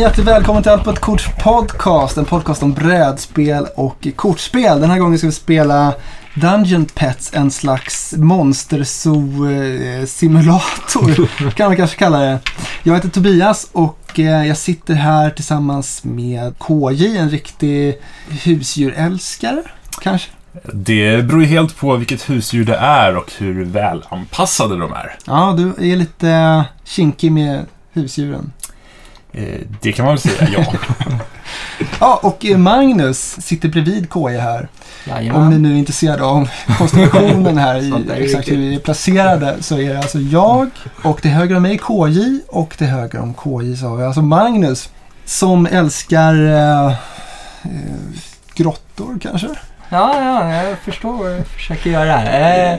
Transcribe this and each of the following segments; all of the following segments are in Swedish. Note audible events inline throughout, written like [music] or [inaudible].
men hjärtligt välkommen till Allt på ett korts podcast. En podcast om brädspel och kortspel. Den här gången ska vi spela Dungeon Pets, en slags monsterzoo-simulator [laughs] kan man kanske kalla det. Jag heter Tobias och eh, jag sitter här tillsammans med KJ, en riktig husdjurälskare kanske. Det beror ju helt på vilket husdjur det är och hur väl anpassade de är. Ja, du är lite kinkig med husdjuren. Eh, Det kan man väl säga, ja. [laughs] Ja, och eh, Magnus sitter bredvid KJ här. Om ni Jajamän. nu är intresserade av [laughs] konstellationen här i exakt hur vi är placerade så är det alltså jag och till höger om mig KJ och till höger om KJ så har vi alltså Magnus som älskar eh, eh, grottor kanske? Ja, ja, jag förstår vad du försöker göra. Eh,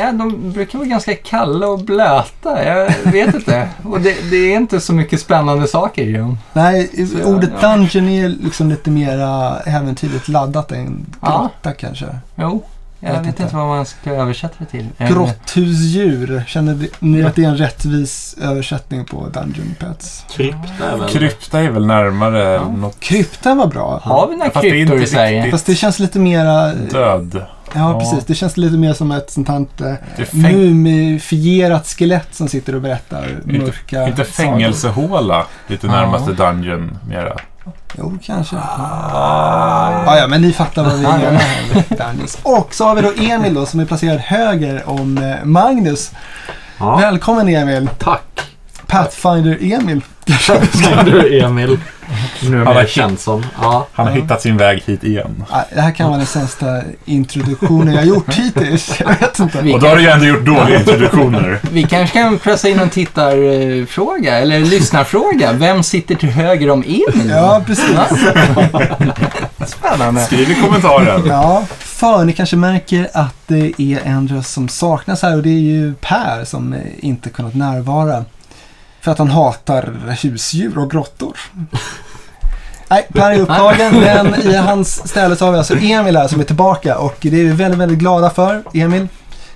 ja, de brukar vara ganska kalla och blöta. Jag vet inte. Och det, det är inte så mycket spännande saker i dem. Nej, Så, ordet ja. dungeon är liksom lite mera äventyrligt laddat än Ja. grotta kanske. Jo, jag Vet vet, inte. inte vad man ska översätta det till. Grotthusdjur, känner ni att det är en rättvis översättning på Dungeon Pets? Krypta är väl... Krypta är väl närmare Ja. något Krypta var bra. Har vi några kryptor inte i Sverige? Fast det känns lite mera... död. Ja, Ja. precis. Det känns lite mer som ett sånt här eh, fäng- mumifierat skelett som sitter och berättar mörka Inte sagor. fängelsehåla, lite Ja. närmaste dungeon mera. Jo, kanske. Ah. Ja, ja, men ni fattar vad vi menar med Dungeons. Och så har vi då Emil då som är placerad höger om eh, Magnus. Ja, Välkommen Emil. tack. Pathfinder-Emil. Du Emil. Nu är Han har mer hit- känd som. Ja. Han har Ja. hittat sin väg hit igen. Det här kan vara den sämsta introduktionen jag gjort hittills. Jag vet inte. Och då har du ju ändå gjort dåliga introduktioner. vi kanske kan pressa in en tittarfråga, eller lyssnarfråga. Vem sitter till höger om Emil? Ja, precis. Spännande. Skriv i kommentaren. Ja, för ni kanske märker att det är en röst som saknas här och det är ju Per som inte kunnat närvara. För att han hatar husdjur och grottor. [laughs] Nej, Per är upptagen men i hans ställe så har vi alltså Emil här som är tillbaka och det är vi väldigt, väldigt glada för. Emil,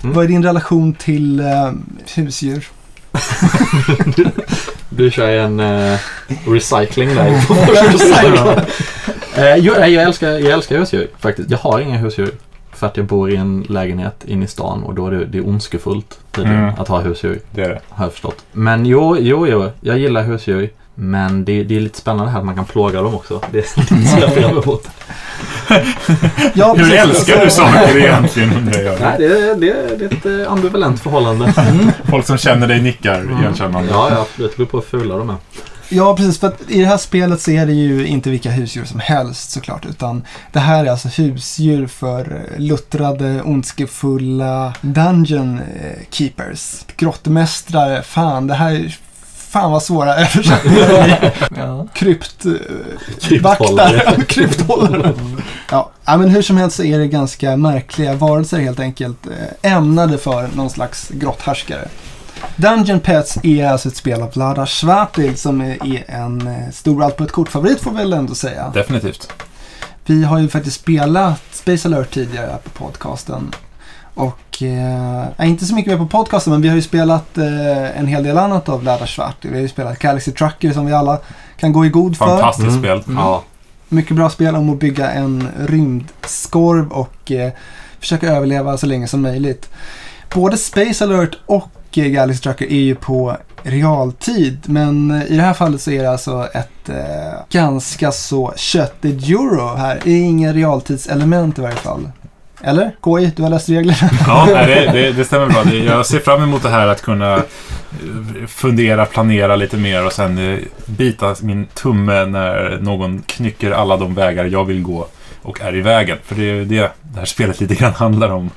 Mm. vad är din relation till eh, husdjur? [laughs] Du kör en eh, recycling där. [laughs] eh, jo, jag, älskar, jag älskar husdjur faktiskt. Jag har inga husdjur. För att jag bor i en lägenhet inne i stan och då är det, det är ondskefullt tydligen Mm. att ha husdjur. Det är det. Har jag förstått. Men jo, jo, jo. Jag gillar husdjur. Men det, det är lite spännande här att man kan plåga dem också. Det är lite så jag fram emot. Ja, Hur älskar du saker egentligen. Nej, det, är- det, är- det är ett eh, ambivalent förhållande. Folk som känner dig nickar igenkännande. Ja, ja, absolut. Det beror på hur fula de är. Ja, precis. För att i det här spelet så är det ju inte vilka husdjur som helst såklart. Utan det här är alltså husdjur för luttrade, ondskefulla dungeon eh, keepers. Grottmästare. Fan, det här är fan vad svåra [laughs] översättningar. Ja. Krypt... eh, Krypthållare. [laughs] Krypthållare. Ja, ja, men hur som helst så är det ganska märkliga varelser helt enkelt. eh, Ämnade för någon slags grotthärskare. Dungeon Pets är alltså ett spel av Lada Schwatig som är en eh, stor allt på ett kort-favorit får vi väl ändå säga. Definitivt. Vi har ju faktiskt spelat Space Alert tidigare här på podcasten. Och, eh, inte så mycket mer på podcasten, men vi har ju spelat eh, en hel del annat av Lada Schwatig. Vi har ju spelat Galaxy Trucker som vi alla kan gå i god för. Fantastiskt Mm. spel. Ja, Mycket bra spel om att bygga en rymdskorv och eh, försöka överleva så länge som möjligt. Både Space Alert och Galaxy eh, Trucker är ju på realtid. Men eh, i det här fallet så är det alltså ett eh, ganska så köttigt euro här. Det är inga realtidselement i varje fall. Eller? KI, du har läst reglerna. Ja, nej, det, det, det stämmer bra. Jag ser fram emot det här att kunna eh, fundera, planera lite mer och sen bita min tumme när någon knycker alla de vägar jag vill gå och är i vägen. För det är ju det det här spelet lite grann handlar om.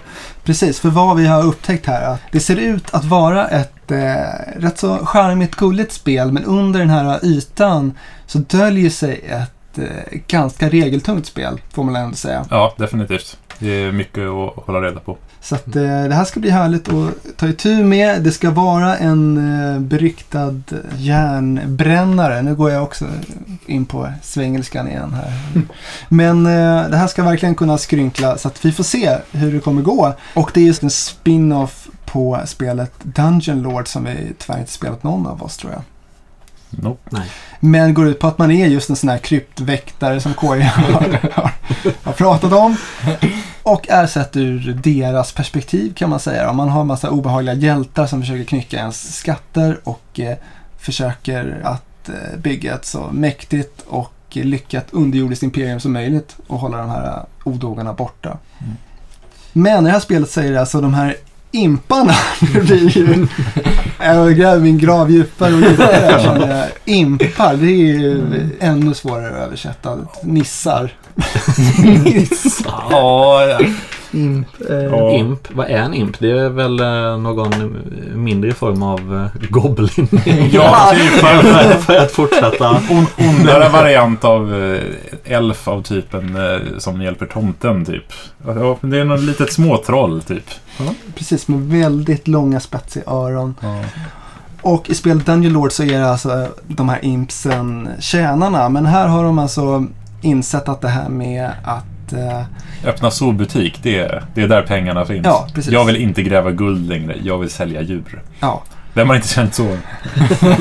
Precis, för vad vi har upptäckt här är att det ser ut att vara ett eh, rätt så charmigt, gulligt spel men under den här ytan så döljer sig ett eh, ganska regeltungt spel, får man ändå säga. Ja, definitivt. Det är mycket att hålla reda på. Så att, eh, det här ska bli härligt att ta itu med. Det ska vara en eh, beryktad järnbrännare. Nu går jag också in på svengelskan igen här. [laughs] Men eh, det här ska verkligen kunna skrynkla så att vi får se hur det kommer gå. Och det är just en spin-off på spelet Dungeon Lord som vi tyvärr inte spelat någon av oss tror jag. Nope. Men går ut på att man är just en sån här kryptväktare som KI [laughs] har, har, har pratat om. Och är sett ur deras perspektiv kan man säga. Man har en massa obehagliga hjältar som försöker knycka ens skatter och eh, försöker att eh, bygga ett så mäktigt och lyckat underjordiskt imperium som möjligt och hålla de här eh, odågarna borta. Mm. Men i det här spelet säger det alltså de här imparna, [laughs] det blir ju, jag gräver min grav djupare och djupare jag. Impar, det är ju ännu svårare att översätta. Nissar. Ja, Imp. Eh, Ja. Imp, vad är en imp? Det är väl eh, någon mindre form av eh, goblin? [laughs] [laughs] ja typ för, för att fortsätta. on, ondare variant av eh, elf av typen som hjälper tomten typ. Ja, men det är något litet småtroll typ. Precis, med väldigt långa spetsiga öron. Ja. Och i spelet Dungeon Lord så är det alltså de här impsen tjänarna. Men här har de alltså insett att det här med att eh, Öppna zoobutik, det, är- det är där pengarna finns. Ja, precis. Jag vill inte gräva guld längre, jag vill sälja djur. Ja. Vem har inte känt så? [laughs]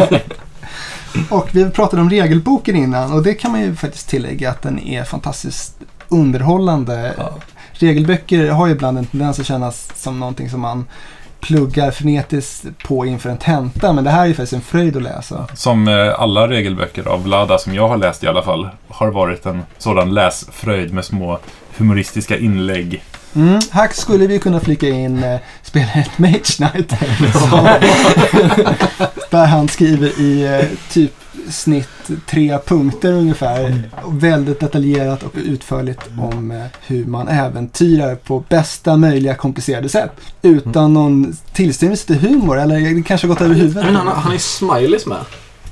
Och vi pratade om regelboken innan och det kan man ju faktiskt tillägga att den är fantastiskt underhållande. Ja. Regelböcker har ju ibland en tendens att kännas som någonting som man pluggar frenetiskt på inför en tenta. Men det här är ju faktiskt en fröjd att läsa. Som eh, alla regelböcker av Vlada som jag har läst i alla fall har varit en sådan läsfröjd med små humoristiska inlägg. Mm. Här skulle vi kunna flika in eh, spelet Mage Knight. [laughs] där han skriver i eh, typ snitt tre punkter ungefär. Och väldigt detaljerat och utförligt om eh, hur man äventyrar på bästa möjliga komplicerade sätt. Utan någon tillstymmelse till humor eller det kanske gått över huvudet. Men han, han är smileys med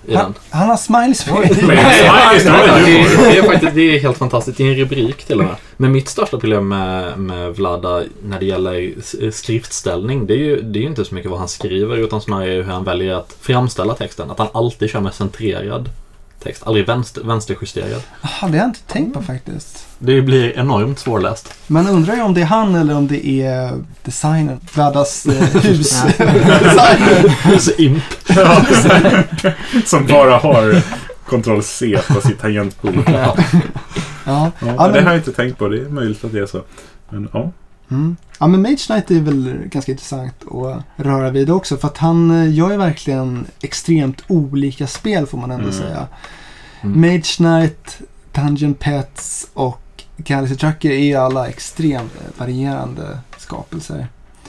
i Han, den. han har smileys. [laughs] Nej, det är det, är, det, är faktiskt, det är helt fantastiskt. Det är en rubrik till och med. Men mitt största problem med, med Vlada när det gäller skriftställning, det är ju det är inte så mycket vad han skriver utan snarare hur han väljer att framställa texten. Att han alltid kör med centrerad text, aldrig vänster, vänsterjusterad. Jaha, det har jag inte tänkt på faktiskt. Det blir enormt svårläst. Man undrar ju om det är han eller om det är designern. Vladas eh, [laughs] husdesigner. [laughs] [laughs] Så imp. Ja, som bara har Ctrl C på sitt tangentbord. Ja. Ja, Ja, Det men- har jag inte tänkt på. Det är möjligt att det är så. Men ja. Mm. Ja men Mage Knight är väl ganska intressant att röra vid också för att han eh, gör ju verkligen extremt olika spel får man ändå Mm. säga. Mm. Mage Knight, Dungeon Pets och Galaxy Trucker är alla extremt varierande skapelser.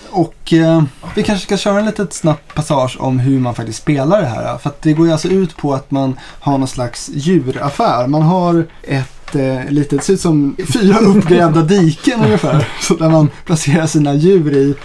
Och eh, vi kanske ska köra en litet snabbt passage om hur man faktiskt spelar det här. För att det går ju alltså ut på att man har någon slags djuraffär. Man har ett eh, litet, ser ut som fyra uppgrävda diken ungefär. [laughs] Så där man placerar sina djur i.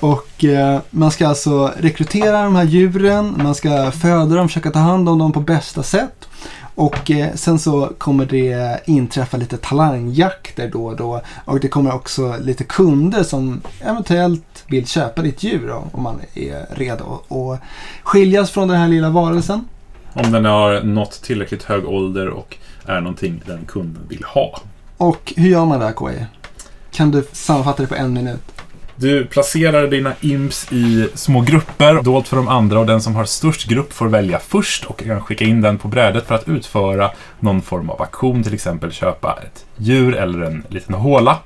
Och eh, man ska alltså rekrytera de här djuren, man ska föda dem, försöka ta hand om dem på bästa sätt. Och eh, sen så kommer det inträffa lite talangjakter då och då. Och det kommer också lite kunder som eventuellt vill köpa ditt djur då, om man är redo att skiljas från den här lilla varelsen. Om den har nått tillräckligt hög ålder och är någonting den kunden vill ha. Och hur gör man det här KI? Kan du sammanfatta det på en minut? Du placerar dina imps i små grupper, dolt för de andra och den som har störst grupp får välja först och kan skicka in den på brädet för att utföra någon form av aktion, till exempel köpa ett djur eller en liten håla.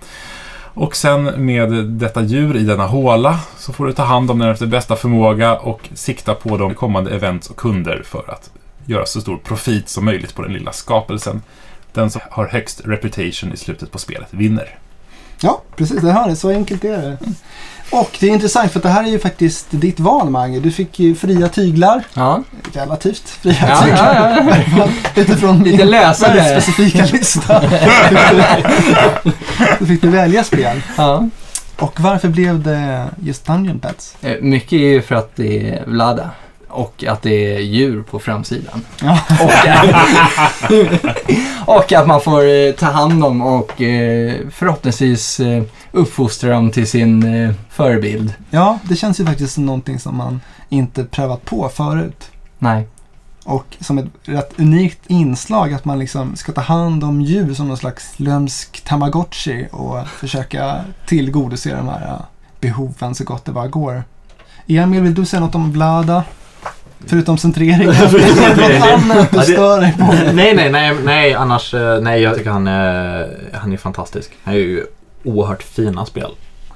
Och sen med detta djur i denna håla så får du ta hand om den efter bästa förmåga och sikta på de kommande events och kunder för att göra så stor profit som möjligt på den lilla skapelsen. Den som har högst reputation i slutet på spelet vinner. Ja, precis. Det här är så enkelt är det. Och det är intressant för det här är ju faktiskt ditt val Mange. Du fick ju fria tyglar. Ja, Relativt fria ja, tyglar. ja, ja. [laughs] Utifrån Lite din lösare. väldigt specifika lista. [laughs] Då fick du välja spel. ja. Och varför blev det just Dungeon Pets? Eh, Mycket är ju för att det är Vlada. Och att det är djur på framsidan. Och, [laughs] och att man får eh, ta hand om och eh, förhoppningsvis eh, uppfostra dem till sin förebild. Ja, det känns ju faktiskt som någonting som man inte prövat på förut. Nej. Och som ett rätt unikt inslag att man liksom ska ta hand om djur som någon slags lömsk tamagotchi och försöka tillgodose de här eh, behoven så gott det bara går. Emil, vill du säga något om Vlada? Förutom centreringen. [laughs] Förutom centreringen. Något annat du stör dig på. nej, nej, nej, nej, annars, eh, nej, jag tycker han är, han är fantastisk. Han är ju oerhört fina spel.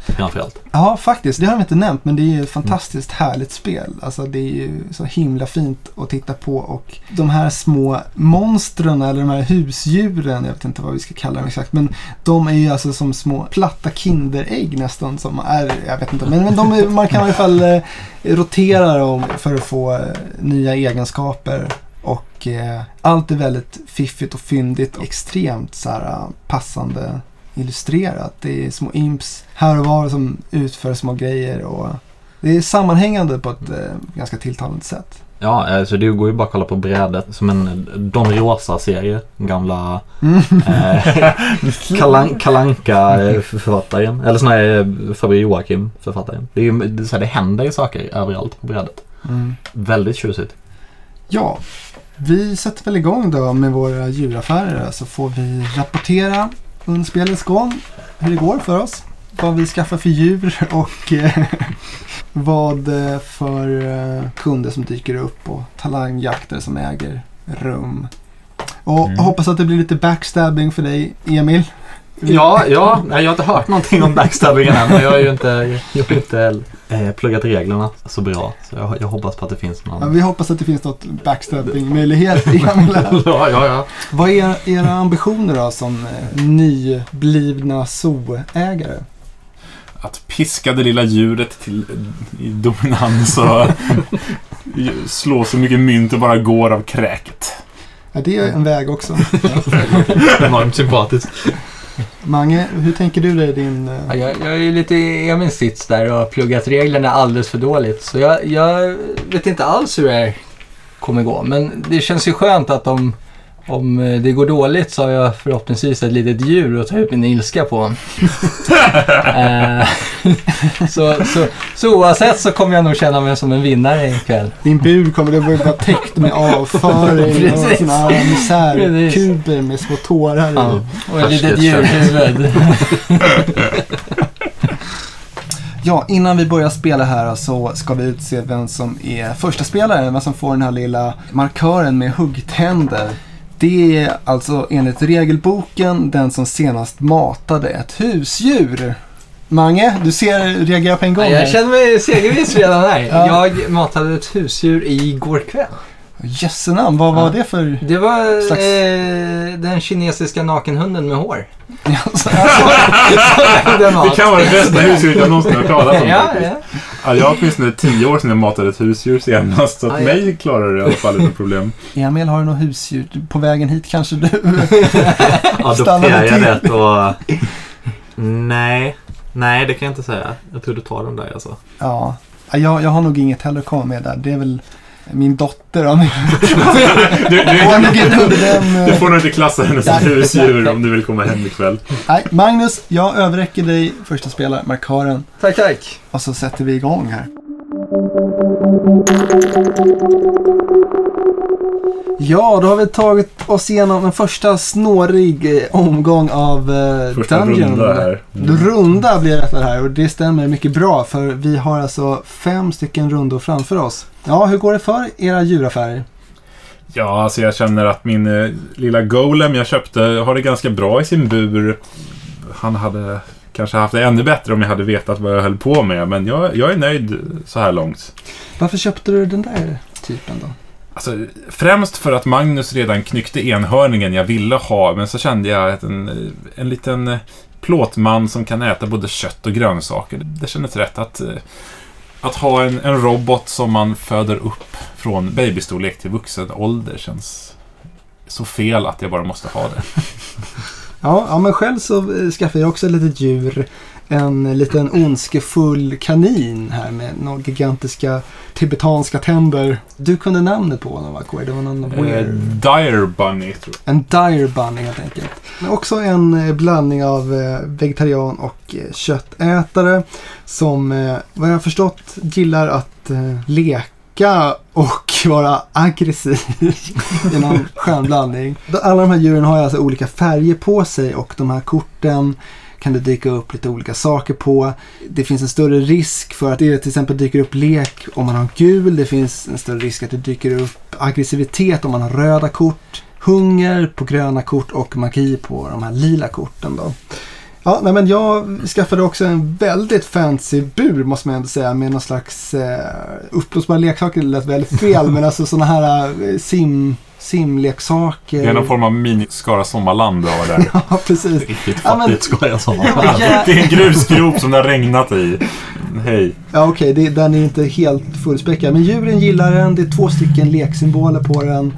Framförallt. Ja, faktiskt. Det har vi inte nämnt, men det är ju ett fantastiskt härligt spel. Alltså det är ju så himla fint att titta på och de här små monstren eller de här husdjuren, jag vet inte vad vi ska kalla dem exakt, men de är ju alltså som små platta Kinderägg nästan som är, jag vet inte, men, men de är, man kan i alla fall eh, rotera dem för att få eh, nya egenskaper. Och eh, allt är väldigt fiffigt och fyndigt och extremt så här, eh, passande illustrerat. Det är små imps här och var som utför små grejer och det är sammanhängande på ett eh, ganska tilltalande sätt. Ja, alltså det går ju bara att kolla på brädet som en Don Rosa-serie. Gamla Mm. eh, [laughs] Kalan, Kalanka eh, författaren. Eller sån här eh, Faber Joakim författaren. Det, är ju, det, är så här, det händer ju saker överallt på brädet. Mm. Väldigt tjusigt. Ja, vi sätter väl igång då med våra djuraffärer så får vi rapportera under spelets gång hur det går för oss. Vad vi skaffar för djur och eh, [laughs] vad eh, för eh, kunder som dyker upp och talangjakter som äger rum. Och Mm. hoppas att det blir lite backstabbing för dig, Emil. Ja, ja, nej, jag har inte hört någonting om backstabbingen än. Men jag har ju inte, jag har inte eh, pluggat reglerna så bra. Så jag, jag hoppas på att det finns Ja, någon. vi hoppas att det finns något backstabbing-möjlighet, Emil. [laughs] här. Ja, ja, ja. Vad är era ambitioner då som eh, nyblivna zooägare? Att piska det lilla djuret till i dominans och [laughs] slå så mycket mynt det bara går av kräket. Ja, det är en väg också. [laughs] Enormt sympatiskt. Mange, hur tänker du dig din... Eh? Ja, jag, jag är lite i min sits där och har pluggat reglerna alldeles för dåligt. Så jag, jag vet inte alls hur det här kommer gå. Men det känns ju skönt att de om eh, det går dåligt så har jag förhoppningsvis ett litet djur att ta ut min ilska på. [laughs] Eh, [laughs] så, så, så oavsett så kommer jag nog känna mig som en vinnare ikväll. Din bur kommer att vara täckt med avföring och såna misärkuber med små tårar i. Ja, och ett litet djurhuvud. [laughs] Ja, innan vi börjar spela här så ska vi utse vem som är första spelaren, vem som får den här lilla markören med huggtänder. Det är alltså enligt regelboken den som senast matade ett husdjur. Mange, du ser, reagerar på en gång Ja, jag känner mig segerviss redan här. Ja. Jag matade ett husdjur igår kväll. Jösse namn, vad var Ja. det för... Det var Slags- eh, den kinesiska nakenhunden med hår. [laughs] Alltså, Den Det kan vara det bästa husdjuret jag någonsin har hört talas om. Ja, ja. Ja, jag har åtminstone tio år sedan jag matade ett husdjur senast, så att Ah, ja. mig klarar det i alla fall inte problem. [laughs] Emil, har du något husdjur? På vägen hit kanske du... [laughs] Adopterar jag det och... Nej. Nej, det kan jag inte säga. Jag tror du tar den där alltså. Ja, jag, jag har nog inget heller att komma med där. Det är väl min dotter. Om Du, du, den... du eh, får nog inte klassa henne som husdjur om du vill komma hem ikväll. Nej, Magnus, jag överräcker dig första spelarmarkören Tack, tack. och så sätter vi igång här. Ja, då har vi tagit oss igenom en första snårig eh, omgång av eh, Första Dungeon. runda här. Runda blir det här och det stämmer mycket bra för vi har alltså fem stycken rundor framför oss. Ja, hur går det för era djuraffärer? Ja, alltså jag känner att min eh, lilla golem jag köpte har det ganska bra i sin bur. Han hade kanske haft det ännu bättre om jag hade vetat vad jag höll på med, men jag, jag är nöjd så här långt. Varför köpte du den där typen då? Alltså, främst för att Magnus redan knyckte enhörningen jag ville ha, men så kände jag att en, en liten eh, plåtman som kan äta både kött och grönsaker. Det kändes rätt att, eh, att ha en, en robot som man föder upp från babystorlek till vuxen ålder känns så fel att jag bara måste ha det. [laughs] Ja, ja men själv så eh, skaffade jag också ett litet djur. En liten ondskefull kanin här med några gigantiska tibetanska tänder. Du kunde namnet på honom va, Corey? Det var någon Eh, weird... Dire Bunny, tror jag. En dire bunny helt enkelt. Men också en eh, blandning av eh, vegetarian och köttätare. Som vad jag har förstått gillar att leka och [laughs] vara aggressiv [laughs] i någon skön blandning. Alla de här djuren har alltså olika färger på sig och de här korten kan det dyka upp lite olika saker på. Det finns en större risk för att det till exempel dyker upp lek om man har gul. Det finns en större risk att det dyker upp aggressivitet om man har röda kort. Hunger på gröna kort och magi på de här lila korten. Då. Ja, nej, men jag skaffade också en väldigt fancy bur måste man ändå säga med någon slags eh, uppblåsbara leksaker. Det lät väldigt fel [laughs] men alltså sådana här eh, sim, simleksaker. Det är någon form av mini-Skara Sommarland du har där. Ja, precis. Riktigt Ja, men- fattigt ska jag säga. Ja, [laughs] Det är en grusgrop som det har regnat i. Hej. Ja okej, det- den är inte helt fullspäckad. Men djuren gillar den. Det är två stycken leksymboler på den.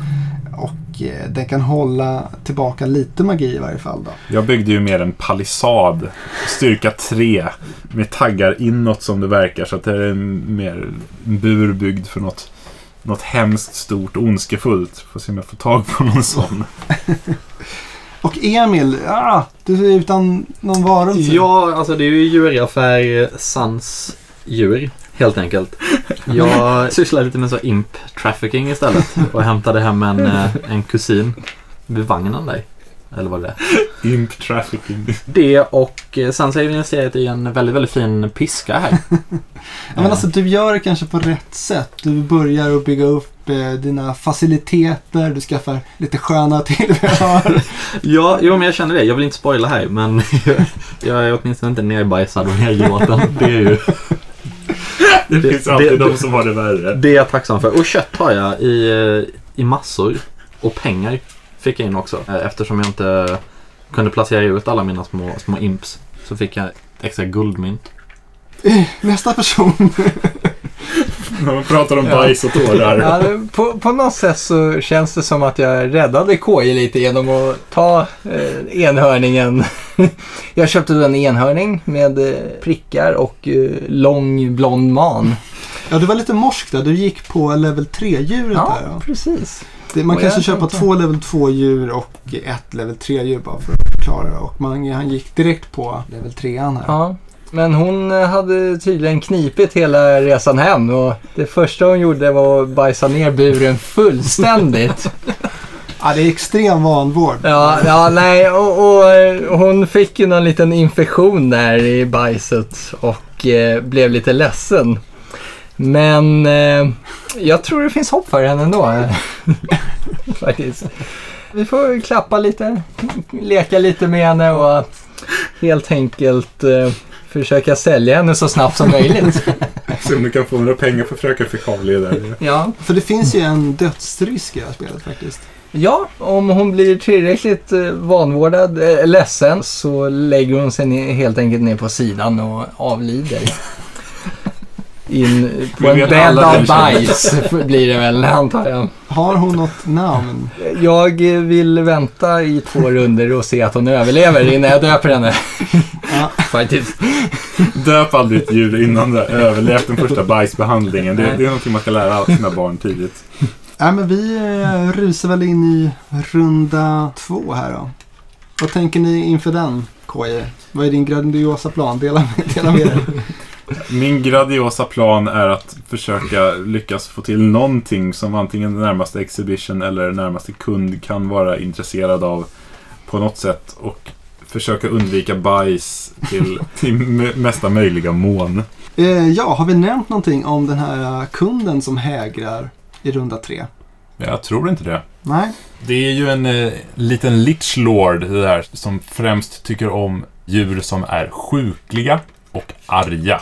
Och eh, den kan hålla tillbaka lite magi i varje fall. Då. Jag byggde ju mer en palissad. Styrka 3. Med taggar inåt som det verkar. Så att det är en mer en bur byggd för något, något hemskt, stort, ondskefullt. Får se om jag får tag på någon sån. [laughs] Och Emil, ah, du är utan någon varelse. Ja, alltså det är ju djuraffär Sans djur. Helt enkelt. Jag [laughs] sysslar lite med så imp trafficking istället. Och hämtade hem en, eh, en kusin vid vagnen där. Eller vad det är. Imp trafficking. Det och eh, sen så har jag investerat i en väldigt, väldigt fin piska här. [laughs] Ja, men alltså, du gör det kanske på rätt sätt. Du börjar att bygga upp eh, dina faciliteter. Du skaffar lite sköna [laughs] tillbehör. Ja, jo men jag känner det. Jag vill inte spoila här men [laughs] jag är åtminstone inte nerbajsad och nergråten. Det är ju Det, Det- finns alltid det- de som har det värre. det är jag tacksam för. Och kött har jag i, eh, i massor. Och pengar fick jag in också. Eh, Eftersom jag inte kunde placera ut alla mina små, små imps så fick jag extra guldmynt. [laughs] Nästa person. När man pratar om bajs och tårar. Ja, på, på något sätt så känns det som att jag räddade KJ lite genom att ta eh, enhörningen. [laughs] jag köpte då en enhörning med eh, prickar och eh, lång blond man. Ja, du var lite morsk där. Du gick på level 3-djuret Ja, där. Ja. precis. Det, man kanske köpa två level 2-djur och ett level 3-djur bara för att förklara. det. Och man, han gick direkt på level 3an här. Ja. Men hon eh, hade tydligen knipit hela resan hem och det första hon gjorde var att bajsa ner buren fullständigt. [laughs] Ja, det är extrem vanvård. Ja, ja nej, och, och eh, hon fick ju någon liten infektion där i bajset och eh, blev lite ledsen. Men eh, jag tror det finns hopp för henne ändå. [laughs] Faktiskt. Vi får klappa lite, leka lite med henne och helt enkelt eh, försöka sälja henne så snabbt som möjligt. [laughs] Se om du kan få några pengar för fröken Fekalie där. Ja, För det finns ju en dödsrisk i det här spelet faktiskt. Ja, om hon blir tillräckligt eh, vanvårdad, eh, ledsen, så lägger hon sig ner, helt enkelt ner på sidan och avlider. In på en bädd av bajs [laughs] blir det väl, antar jag. Har hon något namn? Jag vill vänta i två runder och se att hon överlever innan jag döper henne. Ja. Faktiskt. Döp aldrig ett djur innan det har överlevt den första bajsbehandlingen. Det, det är någonting man ska lära alla sina barn tidigt. Nej, men vi eh, rusar väl in i runda två här då. Vad tänker ni inför den, KJ? Vad är din grandiosa plan? Dela med, dela med er. Min gradiosa plan är att försöka lyckas få till någonting som antingen den närmaste exhibition eller närmaste kund kan vara intresserad av på något sätt och försöka undvika bajs till, [laughs] till mesta möjliga mån. Eh, ja, har vi nämnt någonting om den här kunden som hägrar i runda tre? Jag tror inte det. Nej? Det är ju en eh, liten lich lord det där som främst tycker om djur som är sjukliga och arga.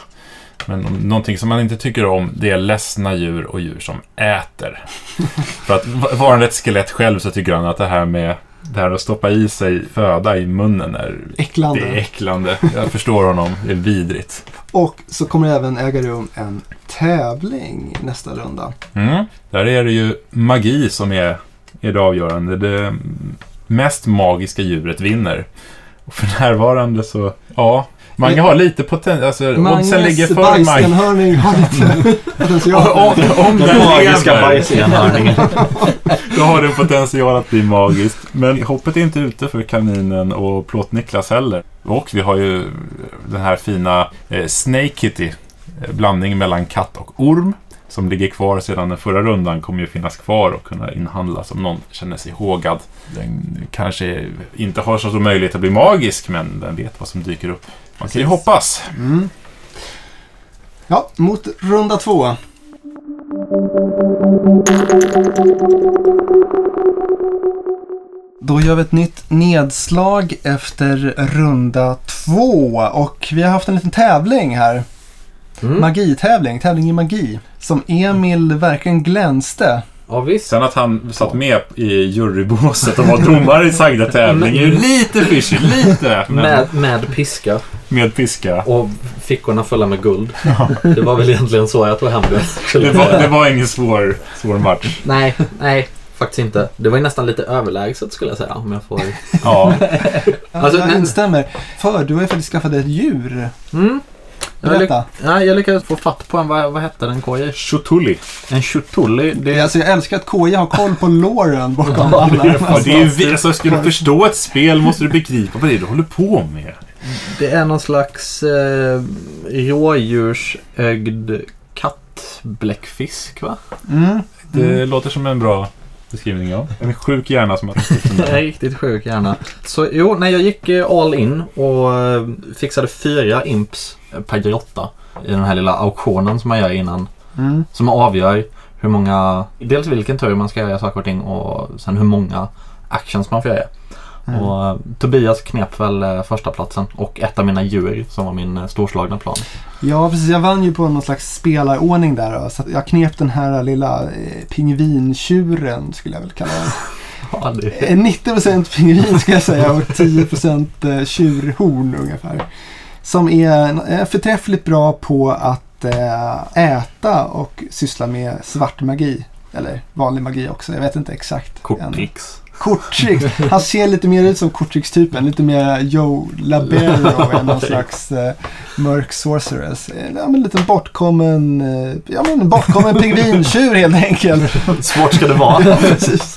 Men om- någonting som man inte tycker om det är ledsna djur och djur som äter. [laughs] För att va- vara en rätt skelett själv så tycker han att det här med det här att stoppa i sig föda i munnen är, Äcklande. det är äcklande. Jag förstår honom. Det är vidrigt. Och så kommer det även äga rum en tävling nästa runda. Mm. Där är det ju magi som är, är det avgörande. Det mest magiska djuret vinner. Och för närvarande så, ja. Mange har lite potential. Alltså, oddsen ligger för bajsenhörning har lite potential. Om, om Den magiska bajsenhörningen. då har den potential att bli magisk. Men hoppet är inte ute för kaninen och Plåt-Niklas heller. Och vi har ju den här fina eh, Snake Kitty. eh, Blandning mellan katt och orm. som ligger kvar sedan den förra rundan kommer ju finnas kvar och kunna inhandlas om någon känner sig hågad. Den kanske inte har så stor möjlighet att bli magisk, men den vet vad som dyker upp. Man kan ju hoppas. Mm. Ja, mot runda två. Då gör vi ett nytt nedslag efter runda två och vi har haft en liten tävling här. Mm. Magitävling, tävling i magi. Som Emil verkligen glänste. Ja, visst. Sen att han satt med i jurybåset och var domare i sagda tävling är ju lite fishy, lite. [laughs] Men Med, med piska med piska. och fickorna fulla med guld. Det var väl egentligen så jag tog hem det. Det var, det var ingen svår, svår match. Nej, nej. Faktiskt inte. Det var ju nästan lite överlägset skulle jag säga. Om jag får... Ja, Alltså, jag instämmer. För du har ju faktiskt skaffat ett djur. Mm. Jag, lyck- Berätta. ja, jag lyckades få fatt på en, vad, vad hette den KJ? Chutuli. En chutulli. Det alltså, jag älskar att KJ har koll på Loren bakom Ja, alla. det är det är ju vi, alltså, ska du förstå ett spel måste du begripa vad det är du håller på med. Det är någon slags eh, rådjursögd kattbläckfisk va? Mm. Det Mm. låter som en bra beskrivning, ja. En sjuk hjärna som har [laughs] är riktigt sjuk gärna. Så jo, nej jag gick eh, all in och eh, fixade fyra imps per grotta i den här lilla auktionen som man gör innan. Mm. Som avgör hur många, dels vilken tur man ska göra saker och ting och sen hur många actions man får göra. Mm. Och eh, Tobias knep väl eh, första platsen och ett av mina djur som var min eh, storslagna plan. Ja, precis. Jag vann ju på någon slags spelarordning där. Då, så jag knep den här lilla eh, pingvintjuren, skulle jag väl kalla den. [laughs] Ja, det, Eh, 90% pingvin ska jag säga och 10% eh, tjurhorn ungefär. Som är förträffligt bra på att eh, äta och syssla med svart magi. Eller vanlig magi också, jag vet inte exakt. korttricks. Korttricks. Han ser lite mer ut som korttrickstypen. Lite mer Joe Labero [laughs] än någon slags eh, mörk sorceress. Ja, men en liten bortkommen, eh, ja, men en bortkommen pingvintjur helt enkelt. Svårt ska det vara. Ja, [laughs] precis.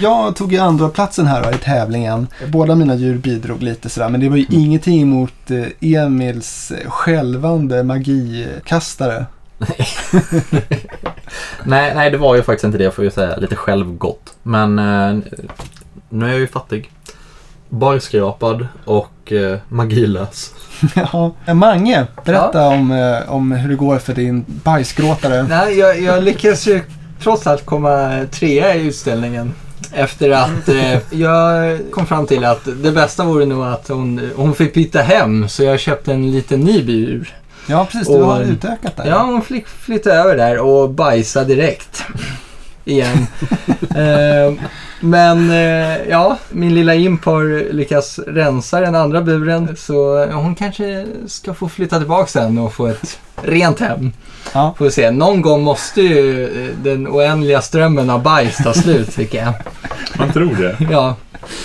Jag tog ju andra platsen här då, i tävlingen. Båda mina djur bidrog lite sådär, men det var ju ingenting mot eh, Emils eh, skälvande magikastare. [laughs] nej, nej, det var ju faktiskt inte det får jag säga. Lite självgott. Men eh, nu är jag ju fattig. Barskrapad och eh, magilös. [laughs] Ja. Eh, Mange, berätta om, eh, om hur det går för din bajsgråtare. Nej, jag, jag lyckades ju trots allt komma trea i utställningen. Efter att eh, jag kom fram till att det bästa vore nog att hon, hon fick byta hem. Så jag köpte en liten ny bur. Ja, precis. Du Och- har utökat där. Ja, hon flytt, flyttade över där och bajsade direkt. Igen. [laughs] eh, men eh, ja, min lilla imp har lyckats rensa den andra buren. Så hon kanske ska få flytta tillbaka sen och få ett rent hem. Ja. Får vi se. Någon gång måste ju eh, den oändliga strömmen av bajs ta slut tycker jag. Man tror det. Ja,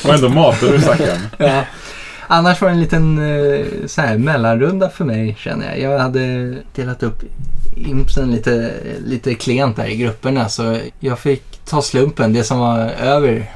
Och ändå matar du stackaren. ja. Annars var det en liten eh, så här, mellanrunda för mig känner jag. Jag hade delat upp impsen lite, lite klent där i grupperna så jag fick ta slumpen, det som var över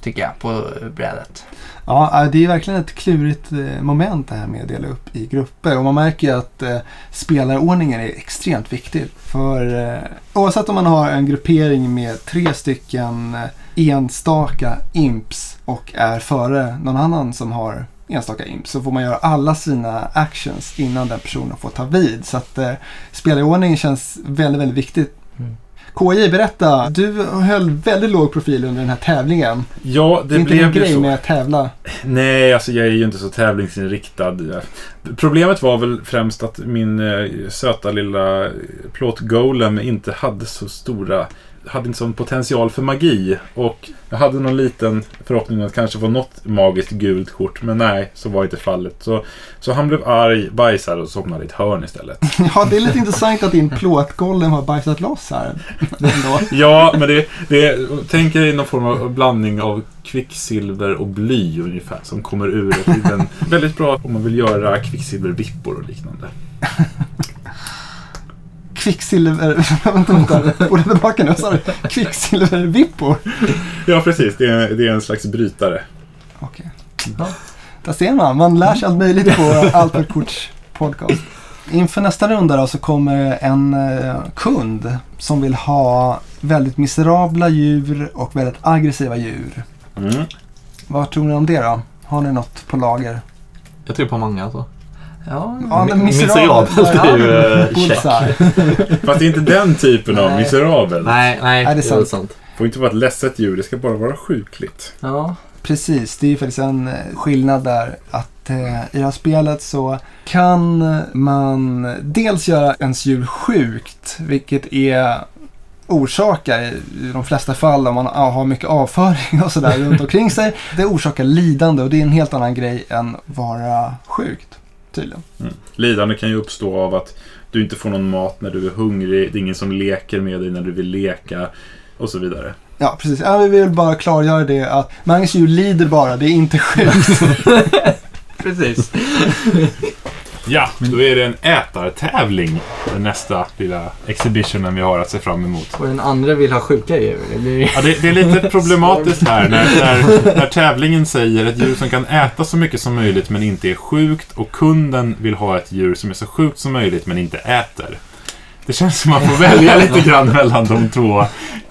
tycker jag på brädet. Ja, äh, det är verkligen ett klurigt eh, moment det här med att dela upp i grupper. Och man märker ju att eh, spelarordningen är extremt viktig. För eh, oavsett om man har en gruppering med tre stycken eh, enstaka imps och är före någon annan som har enstaka imps så får man göra alla sina actions innan den personen får ta vid. Så att eh, spelarordningen känns väldigt, väldigt viktigt. KJ, berätta. Du höll väldigt låg profil under den här tävlingen. Ja, Det det inte blev ju grej så. med att tävla. Nej, alltså jag är ju inte så tävlingsinriktad. Problemet var väl främst att min eh, söta lilla plåt-golem inte hade så stora hade inte sån potential för magi. Och jag hade någon liten förhoppning att kanske få något magiskt gult kort. Men nej, så var inte fallet. Så, så han blev arg, bajsade och somnade i ett hörn istället. [laughs] Ja, det är lite intressant att din plåtgolem har bajsat loss här. Ja, men det, det tänk dig någon form av blandning av kvicksilver och bly ungefär som kommer ur ett liten, väldigt bra om man vill göra kvicksilvervippor och liknande. [laughs] Kvicksilver... [laughs] vänta, vänta. Spola tillbaka nu. Kvicksilvervippor. Ja, precis. Det är, det är en slags brytare. Okej. Ja. Där ser man. Man lär sig allt möjligt på Albert Korts podcast. Inför nästa runda då så kommer en eh, kund som vill ha väldigt miserabla djur och väldigt aggressiva djur. Mm. Vad tror ni om det då? Har ni något på lager? Jag tror på många alltså. Ja, Ja, men Miserabelt är ju eh, [laughs] check. [laughs] Fast det är inte den typen av Nej. miserabel. Nej, nej, Nej, det är sant. sant. får inte vara ett ledset djur, det ska bara vara sjukligt. ja. Precis, det är ju faktiskt en eh, skillnad där. Att eh, i det här spelet så kan man dels göra ens djur sjukt, vilket är orsakar i de flesta fall om man har mycket avföring och sådär runt [laughs] omkring sig. Det orsakar lidande och det är en helt annan grej än vara sjukt tydligen. Mm. Lidande kan ju uppstå av att du inte får någon mat när du är hungrig, det är ingen som leker med dig när du vill leka och så vidare. Ja, precis. Ja, vi vill bara klargöra det att Magnus djur lider bara, det är inte sjukt. [laughs] [laughs] Precis. Ja, då är det en ätartävling. Den nästa lilla exhibitionen vi har att se fram emot. Och den andra vill ha sjuka djur. Det blir... Ja, det, det är lite [laughs] problematiskt här när, när, när tävlingen säger ett djur som kan äta så mycket som möjligt men inte är sjukt och kunden vill ha ett djur som är så sjukt som möjligt men inte äter. Det känns som man får välja lite [laughs] grann mellan de två.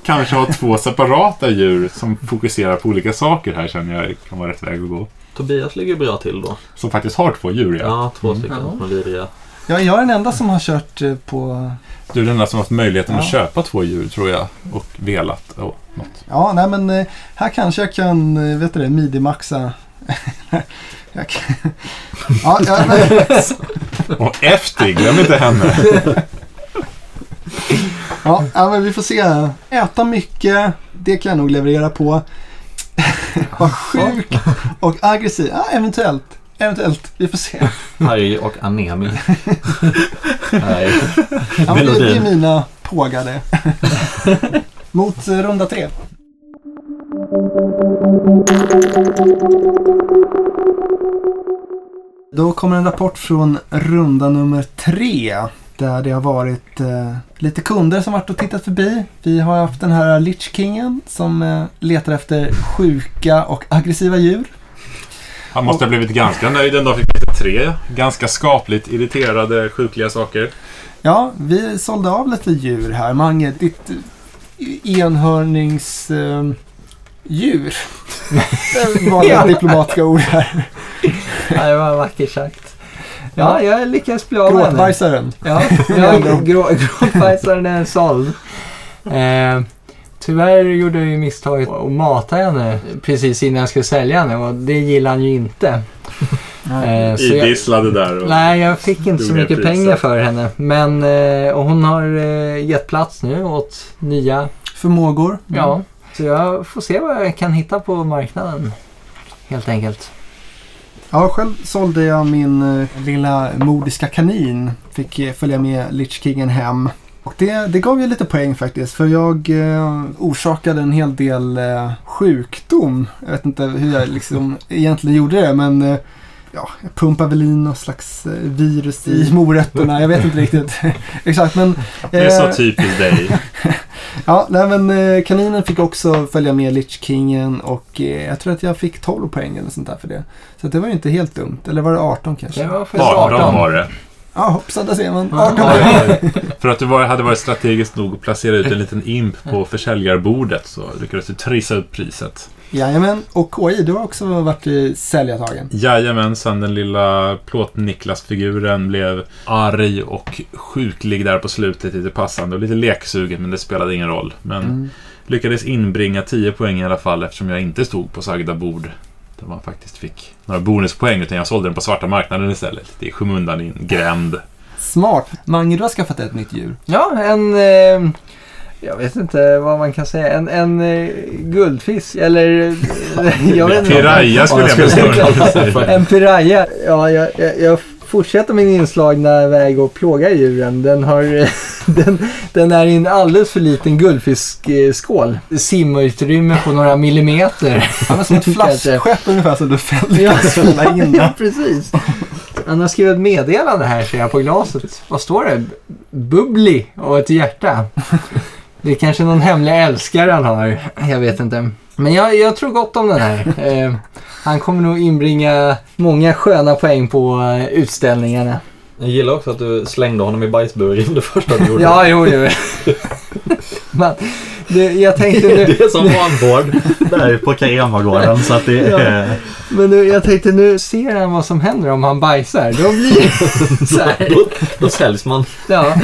Kanske ha två separata djur som fokuserar på olika saker här känner jag kan vara rätt väg att gå. Tobias ligger bra till då. Som faktiskt har två djur ja. Ja, två Mm. stycken Ja. som är. Ja, jag är den enda som har kört eh, på... Du är den enda som har haft möjligheten att Ja. köpa två djur tror jag. Och velat. Oh, något. Ja, nej men eh, här kanske jag kan, eh, vet du det, midi-maxa. [laughs] jag kan... [laughs] ja, [laughs] Och Eftig, glöm inte henne. ja, men vi får se. Äta mycket, det kan jag nog leverera på. [laughs] Vara sjuk och aggressiv, ja, eventuellt. Eventuellt, vi får se. Arg och anemi. [laughs] Nej. Ja, men det, det är mina pågade. [laughs] Mot eh, runda tre. Då kommer en rapport från runda nummer tre. Där det har varit eh, lite kunder som varit och tittat förbi. Vi har haft den här Lich Kingen som eh, letar efter sjuka och aggressiva djur. Han måste ha blivit ganska nöjd en dag fick lite tre. Ganska skapligt irriterade, sjukliga saker. Ja, vi sålde av lite djur här. Mange, ditt eh, enhörnings... Eh. [laughs] Det var det diplomatiska ord här. Ja, det var vackert sagt. Ja, jag lyckades bli av med henne. Gråtbajsaren. Ja, ja [laughs] grå, gråtbajsaren är såld. Eh, tyvärr gjorde jag ju misstaget att mata henne precis innan jag skulle sälja henne och det gillar han ju inte. [laughs] Eh, Idisslade där. Och... nej, jag fick inte så mycket priser. pengar för henne. Men eh, och hon har eh, gett plats nu åt nya. Förmågor. Ja, så jag får se vad jag kan hitta på marknaden. Helt enkelt. Ja, själv sålde jag min eh, lilla modiska kanin. Fick eh, följa med Lich Kingen hem. Och det, det gav ju lite poäng faktiskt. För jag eh, orsakade en hel del eh, sjukdom. Jag vet inte hur jag liksom egentligen gjorde det. Men eh, ja, jag pumpade väl in någon slags eh, virus i morötterna. Jag vet inte riktigt [laughs] exakt. Men, Det är så eh, typiskt dig. [laughs] Ja, nej men eh, kaninen fick också följa med Lich Kingen och eh, jag tror att jag fick 12 poäng eller sånt där för det. Så att det var ju inte helt dumt. Eller var det 18 kanske? Det Ja, var faktiskt 18 18. var det. hoppsan där ser man. Ja. 18 Ja. För att du var, hade varit strategiskt nog att placera ut en liten imp på försäljarbordet så lyckades du trissa upp priset. Jajamän, och KI, du har också varit i säljartagen. Jajamensan, den lilla plåt-Niklas-figuren blev arg och sjuklig där på slutet, lite passande och lite leksugen, men det spelade ingen roll. Men Mm. lyckades inbringa 10 poäng i alla fall eftersom jag inte stod på sagda bord. Där man faktiskt fick några bonuspoäng, utan jag sålde den på svarta marknaden istället. Det är skymundan i en gränd. Smart. Mange, du har skaffat ett nytt djur. Ja, en... Eh, jag vet inte vad man kan säga. En, en eh, guldfisk eller... eh, jag vet inte. Piraya skulle jag för. säga. En piraya. Ja, jag, jag, jag fortsätter min inslagna väg och plågar djuren. Den, har, [laughs] den, den är i en alldeles för liten guldfiskskål. Simutrymme på några millimeter. Han är som ett [laughs] flaskskepp ungefär som du fällde Ja, in. [laughs] ja, precis. Han har skrivit ett meddelande här ser jag på glaset. Vad står det? Bubbly och ett hjärta. Det är kanske någon hemlig älskare han har. Jag vet inte. Men jag, jag tror gott om den här. [laughs] Eh, han kommer nog inbringa många sköna poäng på eh, utställningarna. Jag gillar också att du slängde honom i bajsburen det första du gjorde. Ja, jo, jo. [laughs] Men, det, jag tänkte nu... Det är som vanvård [laughs] där på Caremagården så att det Ja. Men nu, jag tänkte nu ser han vad som händer om han bajsar. Då blir det så här. Då, då säljs man. Ja.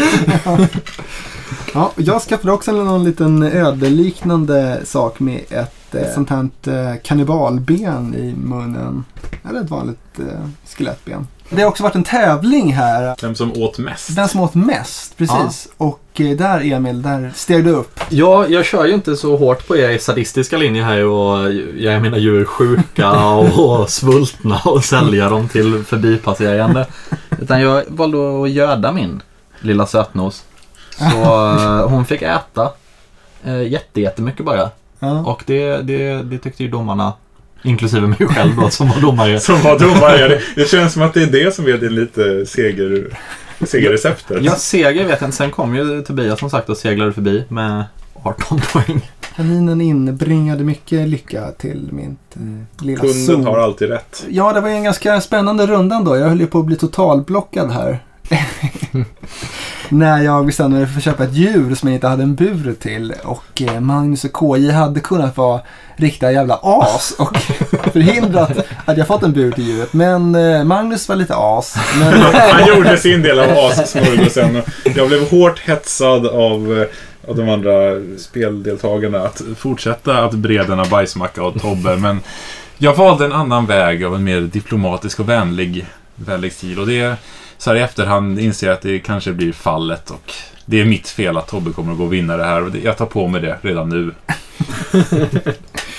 Ja, jag skaffade också någon liten ödeliknande sak med ett eh, sånt här eh, kannibalben i munnen. Eller ett vanligt eh, skelettben. Det har också varit en tävling här. Vem som åt mest? Vem som åt mest, precis. Och eh, där Emil, där steg du upp. Ja, jag kör ju inte så hårt på er sadistiska linje här och jag mina djur sjuka [laughs] och svultna och sälja dem till förbipasserande. Utan jag valde att göda min lilla sötnos. Så eh, hon fick äta eh, jätte, jättemycket bara. Ja. Och det, det, det tyckte ju domarna, inklusive mig själv då som var domare. [laughs] Som var domare. Det, det känns som att det är det som är det lite seger, segerreceptet. Ja, seger vet jag inte. Sen kom ju Tobias som sagt och seglade förbi med 18 poäng. Kaninen inbringade mycket lycka till mitt eh, lilla Kunden zoo. har alltid rätt. Ja, det var ju en ganska spännande runda då. Jag höll ju på att bli totalblockad här. [laughs] När jag bestämde mig för att köpa ett djur som jag inte hade en bur till. Och eh, Magnus och KJ hade kunnat vara riktiga jävla as och [laughs] förhindrat att jag fått en bur till djuret. Men eh, Magnus var lite as. Men, [laughs] Han gjorde sin del av assmörgåsen. Jag blev hårt hetsad av, eh, och de andra speldeltagarna att fortsätta att breda bajsmacka och Tobbe. Men jag valde en annan väg av en mer diplomatisk och vänlig, vänlig stil. Och det så här i efterhand inser jag att det kanske blir fallet. Och det är mitt fel att Tobbe kommer att gå och vinna det här. Och jag tar på mig det redan nu.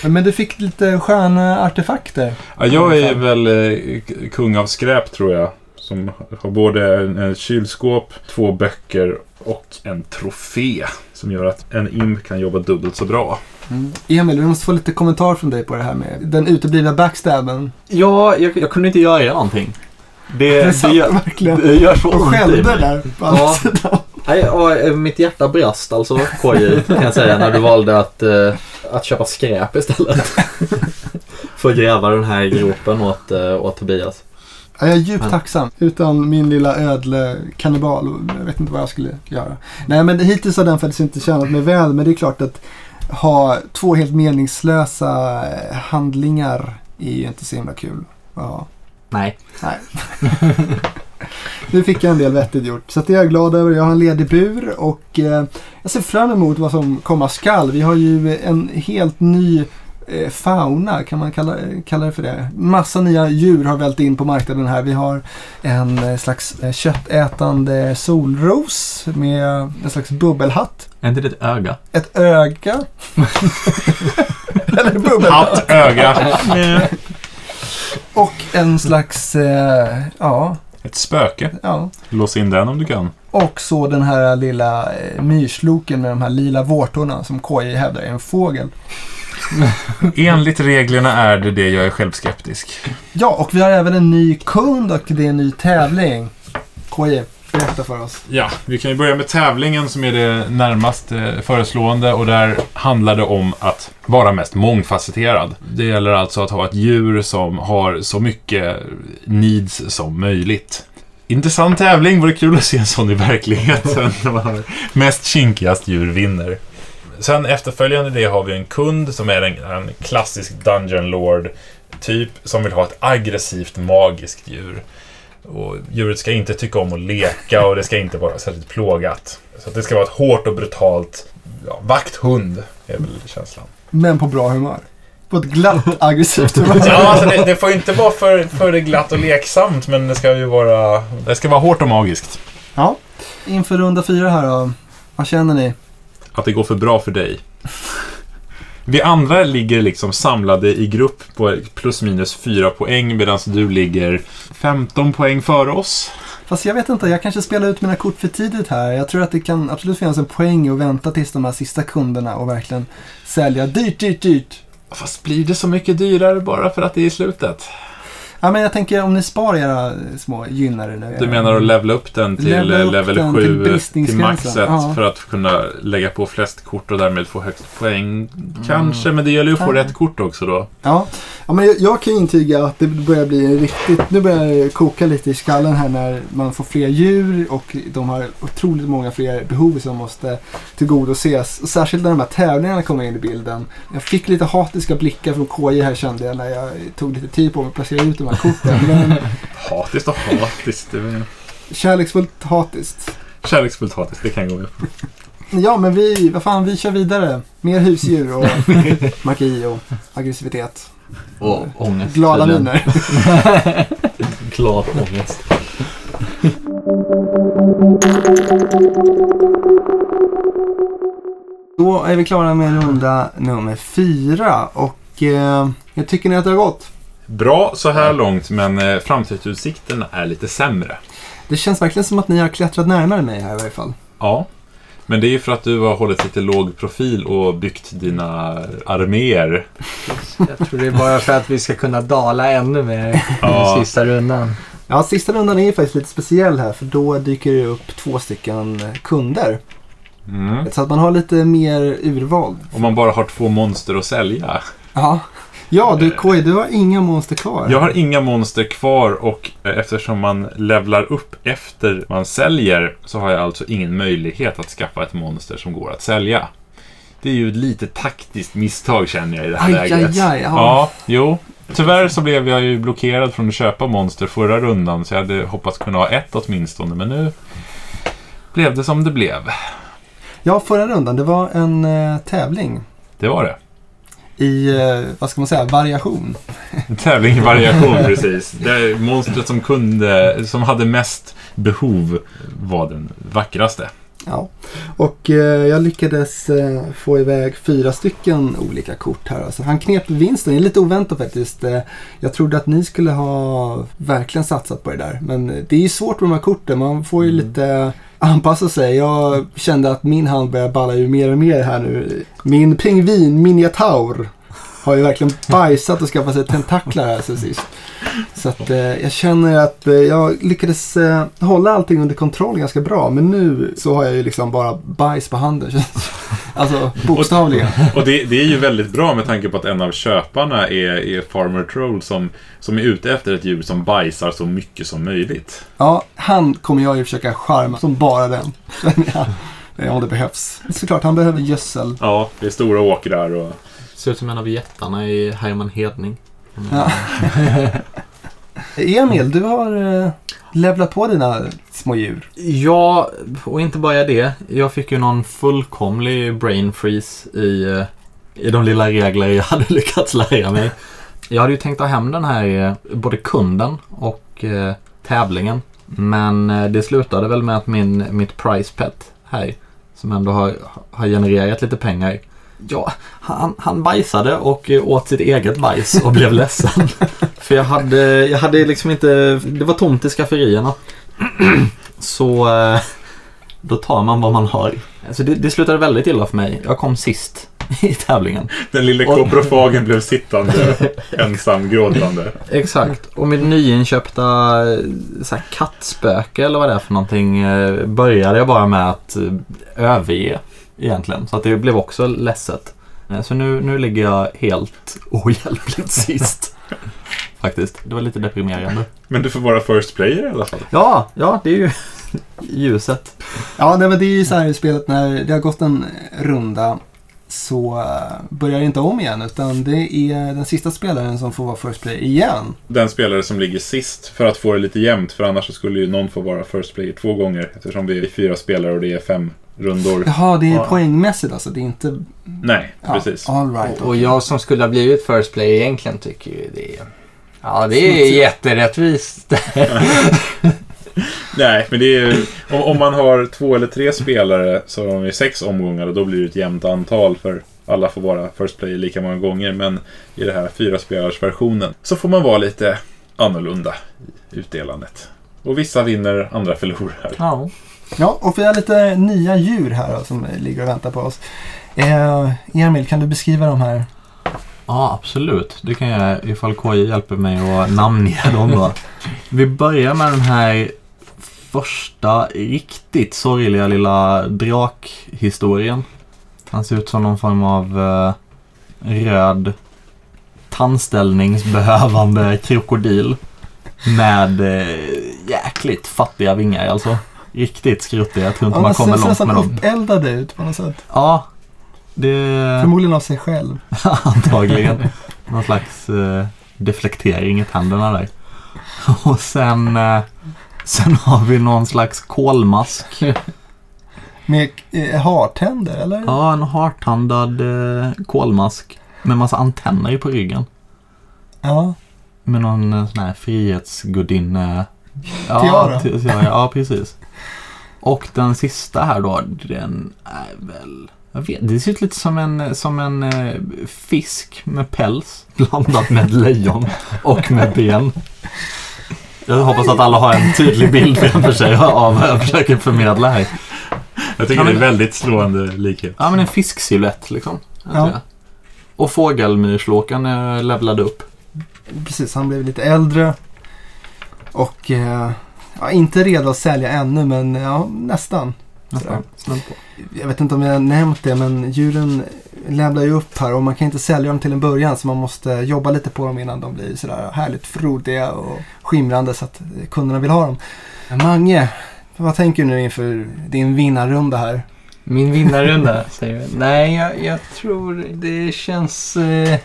men du fick lite sköna artefakter. Ja, jag är väl eh, kung av skräp tror jag. Som har både en, en kylskåp, två böcker och en trofé. Som gör att en imp kan jobba dubbelt så bra. Mm. Emil, vi måste få lite kommentar från dig på det här med den uteblivna backstabben. Ja, jag, jag kunde inte göra någonting. Det, Det det, satt gör, verkligen det gör så och skällde där på andra Ja. sidan. Nej, ja, eh, mitt hjärta brast alltså, KJ, kan jag säga, när du valde att, eh, att köpa skräp istället. [laughs] För att gräva den här gropen åt, eh, åt Tobias. Ja, jag är djupt Men- tacksam. Utan min lilla ödle kannibal. Jag vet inte vad jag skulle göra. Nej, men hittills har den faktiskt inte tjänat mig väl. Men det är klart att ha två helt meningslösa eh, handlingar är ju inte så himla kul. Ja. Nej. Nej. [laughs] nu fick jag en del vettigt gjort. Så det är jag glad över. Jag har en ledig bur och eh, jag ser fram emot vad som komma skall. Vi har ju en helt ny eh, fauna, kan man kalla, kalla det för det? Massa nya djur har vält in på marknaden här. Vi har en eh, slags eh, köttätande solros med en slags bubbelhatt. Är inte det ett öga? Ett öga. [laughs] Eller bubbelhatt. Hatt, öga. [laughs] Och en slags, eh, ja, Ett spöke. ja. Lås in den om du kan. Och så den här lilla eh, myrsloken med de här lila vårtorna som KJ hävdar är en fågel. Enligt reglerna är det det. Jag är självskeptisk. Ja, och vi har även en ny kund och det är en ny tävling. KJ, berätta för oss. Ja, vi kan ju börja med tävlingen som är det närmast eh, föreslående och där handlar det om att vara mest mångfacetterad. Det gäller alltså att ha ett djur som har så mycket needs som möjligt. Intressant tävling, vore kul att se en sån i verkligheten. [laughs] Mest kinkigast djur vinner. Sen efterföljande det har vi en kund som är en, en klassisk Dungeon Lord typ som vill ha ett aggressivt magiskt djur. Och djuret ska inte tycka om att leka och det ska inte vara särskilt plågat. Så att det ska vara ett hårt och brutalt ja, vakthund, är väl känslan. Men på bra humör. På ett glatt, [laughs] aggressivt humör. Ja, alltså det, det får inte vara för, för glatt och leksamt, men det ska ju vara, det ska vara hårt och magiskt. Ja. Inför runda fyra här då. Vad känner ni? Att det går för bra för dig. Vi andra ligger liksom samlade i grupp på plus minus fyra poäng medan du ligger 15 poäng före oss. Fast jag vet inte, jag kanske spelar ut mina kort för tidigt här. Jag tror att det kan absolut finnas en poäng att vänta tills de här sista kunderna och verkligen sälja dyrt, dyrt, dyrt. Fast blir det så mycket dyrare bara för att det är i slutet? Ja, men jag tänker om ni sparar era små gynnare nu. Du menar att levla upp den till Levla upp level den till 7 till, bristningsgränsen. maxet Ja. för att kunna lägga på flest kort och därmed få högst poäng? Kanske, men det gäller ju att få rätt kort också då. Ja, ja men jag, jag kan intyga att det börjar bli riktigt, nu börjar det koka lite i skallen här när man får fler djur och de har otroligt många fler behov som måste tillgodoses. Och särskilt när de här tävlingarna kommer in i bilden. Jag fick lite hatiska blickar från KJ här kände jag när jag tog lite tid på mig att placera ut de här [laughs] korten. Men Hatiskt och hatiskt. Det är kärleksfullt hatiskt. kärleksfullt hatiskt, det kan jag gå med på. Ja, men vi, vad fan, vi kör vidare. Mer husdjur och [laughs] magi och aggressivitet. Och ångest. Glada miner. [laughs] Glad ångest. Då är vi klara med runda nummer fyra och eh, jag tycker ni att det har gått. Bra så här långt, men eh, framtidsutsikterna är lite sämre. Det känns verkligen som att ni har klättrat närmare mig här i varje fall. Ja, men det är ju för att du har hållit lite låg profil och byggt dina arméer. Jag tror det är bara för att vi ska kunna dala ännu mer i Ja. den sista rundan. Ja, sista rundan är ju faktiskt lite speciell här för då dyker det upp två stycken kunder. Mm. Så att man har lite mer urval. Om man bara har två monster att sälja. Ja, ja du KJ, du har inga monster kvar. Jag har inga monster kvar och eh, eftersom man levlar upp efter man säljer så har jag alltså ingen möjlighet att skaffa ett monster som går att sälja. Det är ju ett litet taktiskt misstag känner jag i det här Aj, läget. aj, aj, ja. ja, jo. Tyvärr så blev jag ju blockerad från att köpa monster förra rundan så jag hade hoppats kunna ha ett åtminstone men nu blev det som det blev. Ja, förra rundan, det var en eh, tävling Det var det. I, eh, vad ska man säga, variation. [laughs] Tävling i variation [laughs] precis. Det monstret som kunde, som hade mest behov var den vackraste. Ja, och eh, jag lyckades eh, få iväg fyra stycken olika kort här. Alltså, han knep vinsten, det är lite oväntat faktiskt. Eh, jag trodde att ni skulle ha verkligen satsat på det där. Men eh, det är ju svårt med de här korten, man får ju lite anpassa sig. Jag kände att min hand börjar balla ur mer och mer här nu. Min pingvin, Miniataur, har ju verkligen bajsat och skaffat sig tentaklar här sen sist. Så att eh, jag känner att eh, jag lyckades eh, hålla allting under kontroll ganska bra. Men nu så har jag ju liksom bara bajs på handen. [laughs] alltså bokstavligen. Och det, det är ju väldigt bra med tanke på att en av köparna är, är Farmer Troll som, som är ute efter ett djur som bajsar så mycket som möjligt. Ja, han kommer jag ju försöka charma som bara den. [laughs] Om det behövs. Såklart, han behöver gödsel. Ja, det är stora åkrar och... Ser ut som en av jättarna i Herman Hedning. Ja. [laughs] Emil, du har eh, levlat på dina små djur. Ja, och inte bara det. Jag fick ju någon fullkomlig brain freeze i, eh, i de lilla regler jag [laughs] hade lyckats lära mig. Jag hade ju tänkt ta hem den här, eh, både kunden och eh, tävlingen. Men eh, det slutade väl med att min, mitt price pet här, som ändå har, har genererat lite pengar. Ja, han, han bajsade och eh, åt sitt eget bajs och blev [laughs] ledsen. För jag hade, jag hade liksom inte, det var tomt i skafferierna. [clears throat] Så eh, då tar man vad man har. Alltså det, det slutade väldigt illa för mig. Jag kom sist i tävlingen. Den lille koprofagen blev [laughs] sittande, ensam, gråtande. Exakt. Och mitt nyinköpta eh, så här, kattspöke eller vad det är för någonting började jag bara med att överge egentligen. Så att det blev också ledset. Eh, Så nu, nu ligger jag helt ohjälpligt [laughs] sist. Faktiskt. Det var lite deprimerande. Men du får vara first player i alla fall. Ja, ja det är ju [laughs] ljuset. Ja, det var det är ju så här i spelet när det har gått en runda så eh, börjar det inte om igen utan det är den sista spelaren som får vara first player igen. Den spelare som ligger sist för att få det lite jämnt. För annars så skulle ju någon få vara first player två gånger. Eftersom vi är fyra spelare och det är fem rundor. Jaha, det är Ja. poängmässigt alltså. Det är inte... Nej, Ja, precis. All right. Och jag som skulle ha blivit first player egentligen tycker ju det är... Ja, det är Smutsigt. jätterättvist. [laughs] Nej, men det är ju, om, om man har två eller tre spelare så har vi sex omgångar och då blir det ett jämnt antal för alla får vara first player lika många gånger. Men i den här fyra spelars versionen så får man vara lite annorlunda i utdelandet. Och vissa vinner, andra förlorar. Ja. Ja, och vi har lite nya djur här då, som ligger och väntar på oss. Eh, Emil, kan du beskriva de här? Ja, absolut. Det kan jag ifall KJ hjälper mig att namnge dem då. Vi börjar med den här första riktigt sorgliga lilla drakhistorien. Han ser ut som någon form av eh, röd tandställningsbehövande krokodil. Med eh, jäkligt fattiga vingar alltså. Riktigt skruttiga. Jag tror inte Ja, man kommer ser långt nästan med dem. uppeldad ut på något sätt. Ja, det... Förmodligen av sig själv. [laughs] Antagligen. Någon slags eh, deflektering i tänderna där. [laughs] Och sen, eh, sen har vi någon slags kolmask. [laughs] Med eh, hartänder, eller? Ja, en hartandad eh, kolmask. Med massa antenner på ryggen. Ja. Med någon eh, sån här frihetsgudinne... Tiara. ti- tiara. Ja, precis. Och den sista här då, den är väl... Jag vet, det ser ut lite som en, som en eh, fisk med päls [laughs] blandat med lejon och med ben. Jag hoppas att alla har en tydlig bild framför sig av vad jag försöker förmedla här. Jag tycker Ja, men- det är väldigt slående likhet. Ja, men en fisksilhuett liksom. Ja. Ja. Och fågelmyrslåkan är levlad upp. Precis, han blev lite äldre. Och eh, ja, inte redo att sälja ännu, men ja, nästan. Nästan. Jag vet inte om jag har nämnt det, men djuren lämnar ju upp här och man kan inte sälja dem till en början så man måste jobba lite på dem innan de blir sådär härligt frodiga och skimrande så att kunderna vill ha dem. Mange, vad tänker du nu inför din vinnarrunda här? Min vinnarrunda, säger du? Nej, jag, jag tror det känns eh,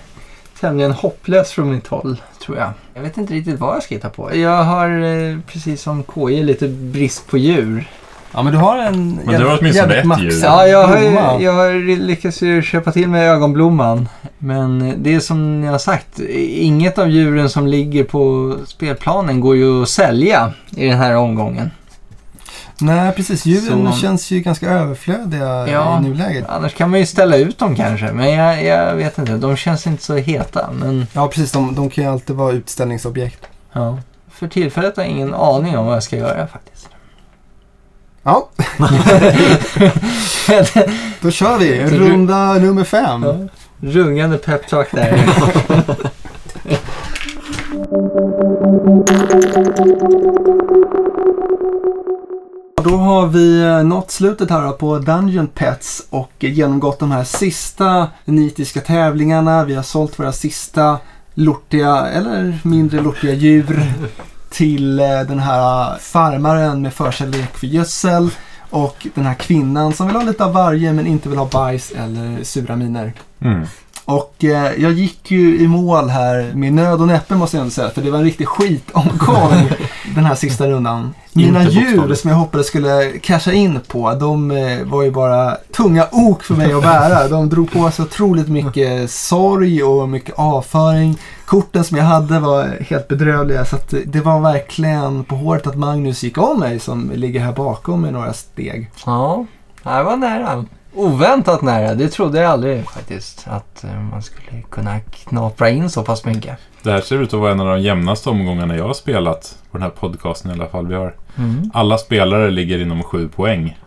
tämligen hopplöst från mitt håll, tror jag. Jag vet inte riktigt vad jag ska hitta på. Jag har, eh, precis som KJ, lite brist på djur. Ja, men du har en Men du har åtminstone ett maxad djur. Ja, jag har, blomma. ju- jag har lyckats ju köpa till mig ögonblomman. Men det är som jag har sagt, inget av djuren som ligger på spelplanen går ju att sälja i den här omgången. Nej, precis. Djuren Så- känns ju ganska överflödiga Ja. i nuläget. Annars kan man ju ställa ut dem kanske, men jag, jag vet inte. De känns inte så heta. Men Ja, precis. De, de kan ju alltid vara utställningsobjekt. ja. för tillfället har jag ingen aning om vad jag ska göra faktiskt. Ja, [laughs] då kör vi. Runda nummer fem. Ja. Rungande peptalk där. [laughs] Då har vi eh, nått slutet här på Dungeon Pets och genomgått de här sista nitiska tävlingarna. Vi har sålt våra sista lortiga, eller mindre lortiga djur till eh, den här farmaren med förkärlek för gödsel och den här kvinnan som vill ha lite av varje men inte vill ha bajs eller sura miner. Mm. Och eh, jag gick ju i mål här med nöd och näppe måste jag ändå säga. För det var en riktig skitomgång [laughs] den här sista rundan. Mina bokstavligt. som jag hoppades skulle casha in på, de eh, var ju bara tunga ok för mig att bära. De drog på sig otroligt mycket sorg och mycket avföring. Korten som jag hade var helt bedrövliga så det var verkligen på håret att Magnus gick om mig som ligger här bakom med några steg. ja, det var nära. Oväntat nära. Det trodde jag aldrig faktiskt. Att eh, man skulle kunna knapra in så pass mycket. Det här ser ut att vara en av de jämnaste omgångarna jag har spelat på den här podcasten i alla fall. Vi har Mm. alla spelare ligger inom 7 poäng.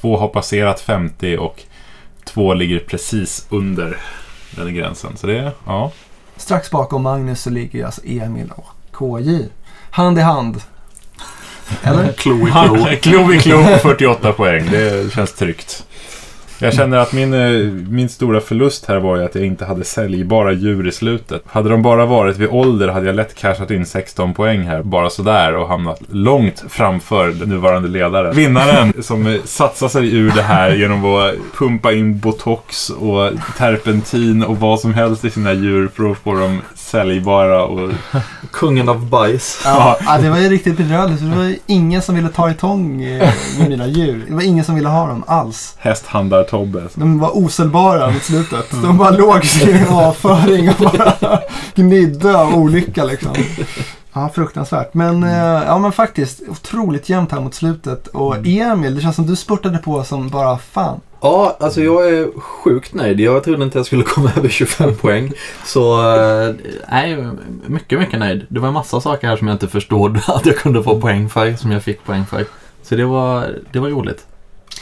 Två har passerat 50 och två ligger precis under den gränsen. Så det är, ja. Strax bakom Magnus så ligger ju alltså Emil och KJ. Hand i hand. Eller? Klo i klo. Klo i klo på 48 poäng. Det känns tryggt. Jag känner att min, eh, min stora förlust här var ju att jag inte hade säljbara djur i slutet. Hade de bara varit vid ålder hade jag lätt cashat in 16 poäng här, bara sådär och hamnat långt framför den nuvarande ledaren. Vinnaren som eh, satsar sig ur det här genom att pumpa in botox och terpentin och vad som helst i sina djur för att få dem säljbara och Kungen av bajs. Ja, ja, det var ju riktigt bedrövligt. Det var ju ingen som ville ta i tång eh, med mina djur. Det var ingen som ville ha dem alls. hästhandlar-Tobbe. De var osäljbara mot slutet. De bara låg i sin avföring och bara [laughs] gnidde av olycka liksom. Ja, fruktansvärt. Men, eh, ja, men faktiskt otroligt jämnt här mot slutet. Och Emil, det känns som du spurtade på som bara fan. Ja, alltså jag är sjukt nöjd. Jag trodde inte jag skulle komma [laughs] över 25 poäng. Så, eh, nej, mycket, mycket nöjd. Det var en massa saker här som jag inte förstod [laughs] att jag kunde få poäng för, som jag fick poäng för. Så det var, det var roligt.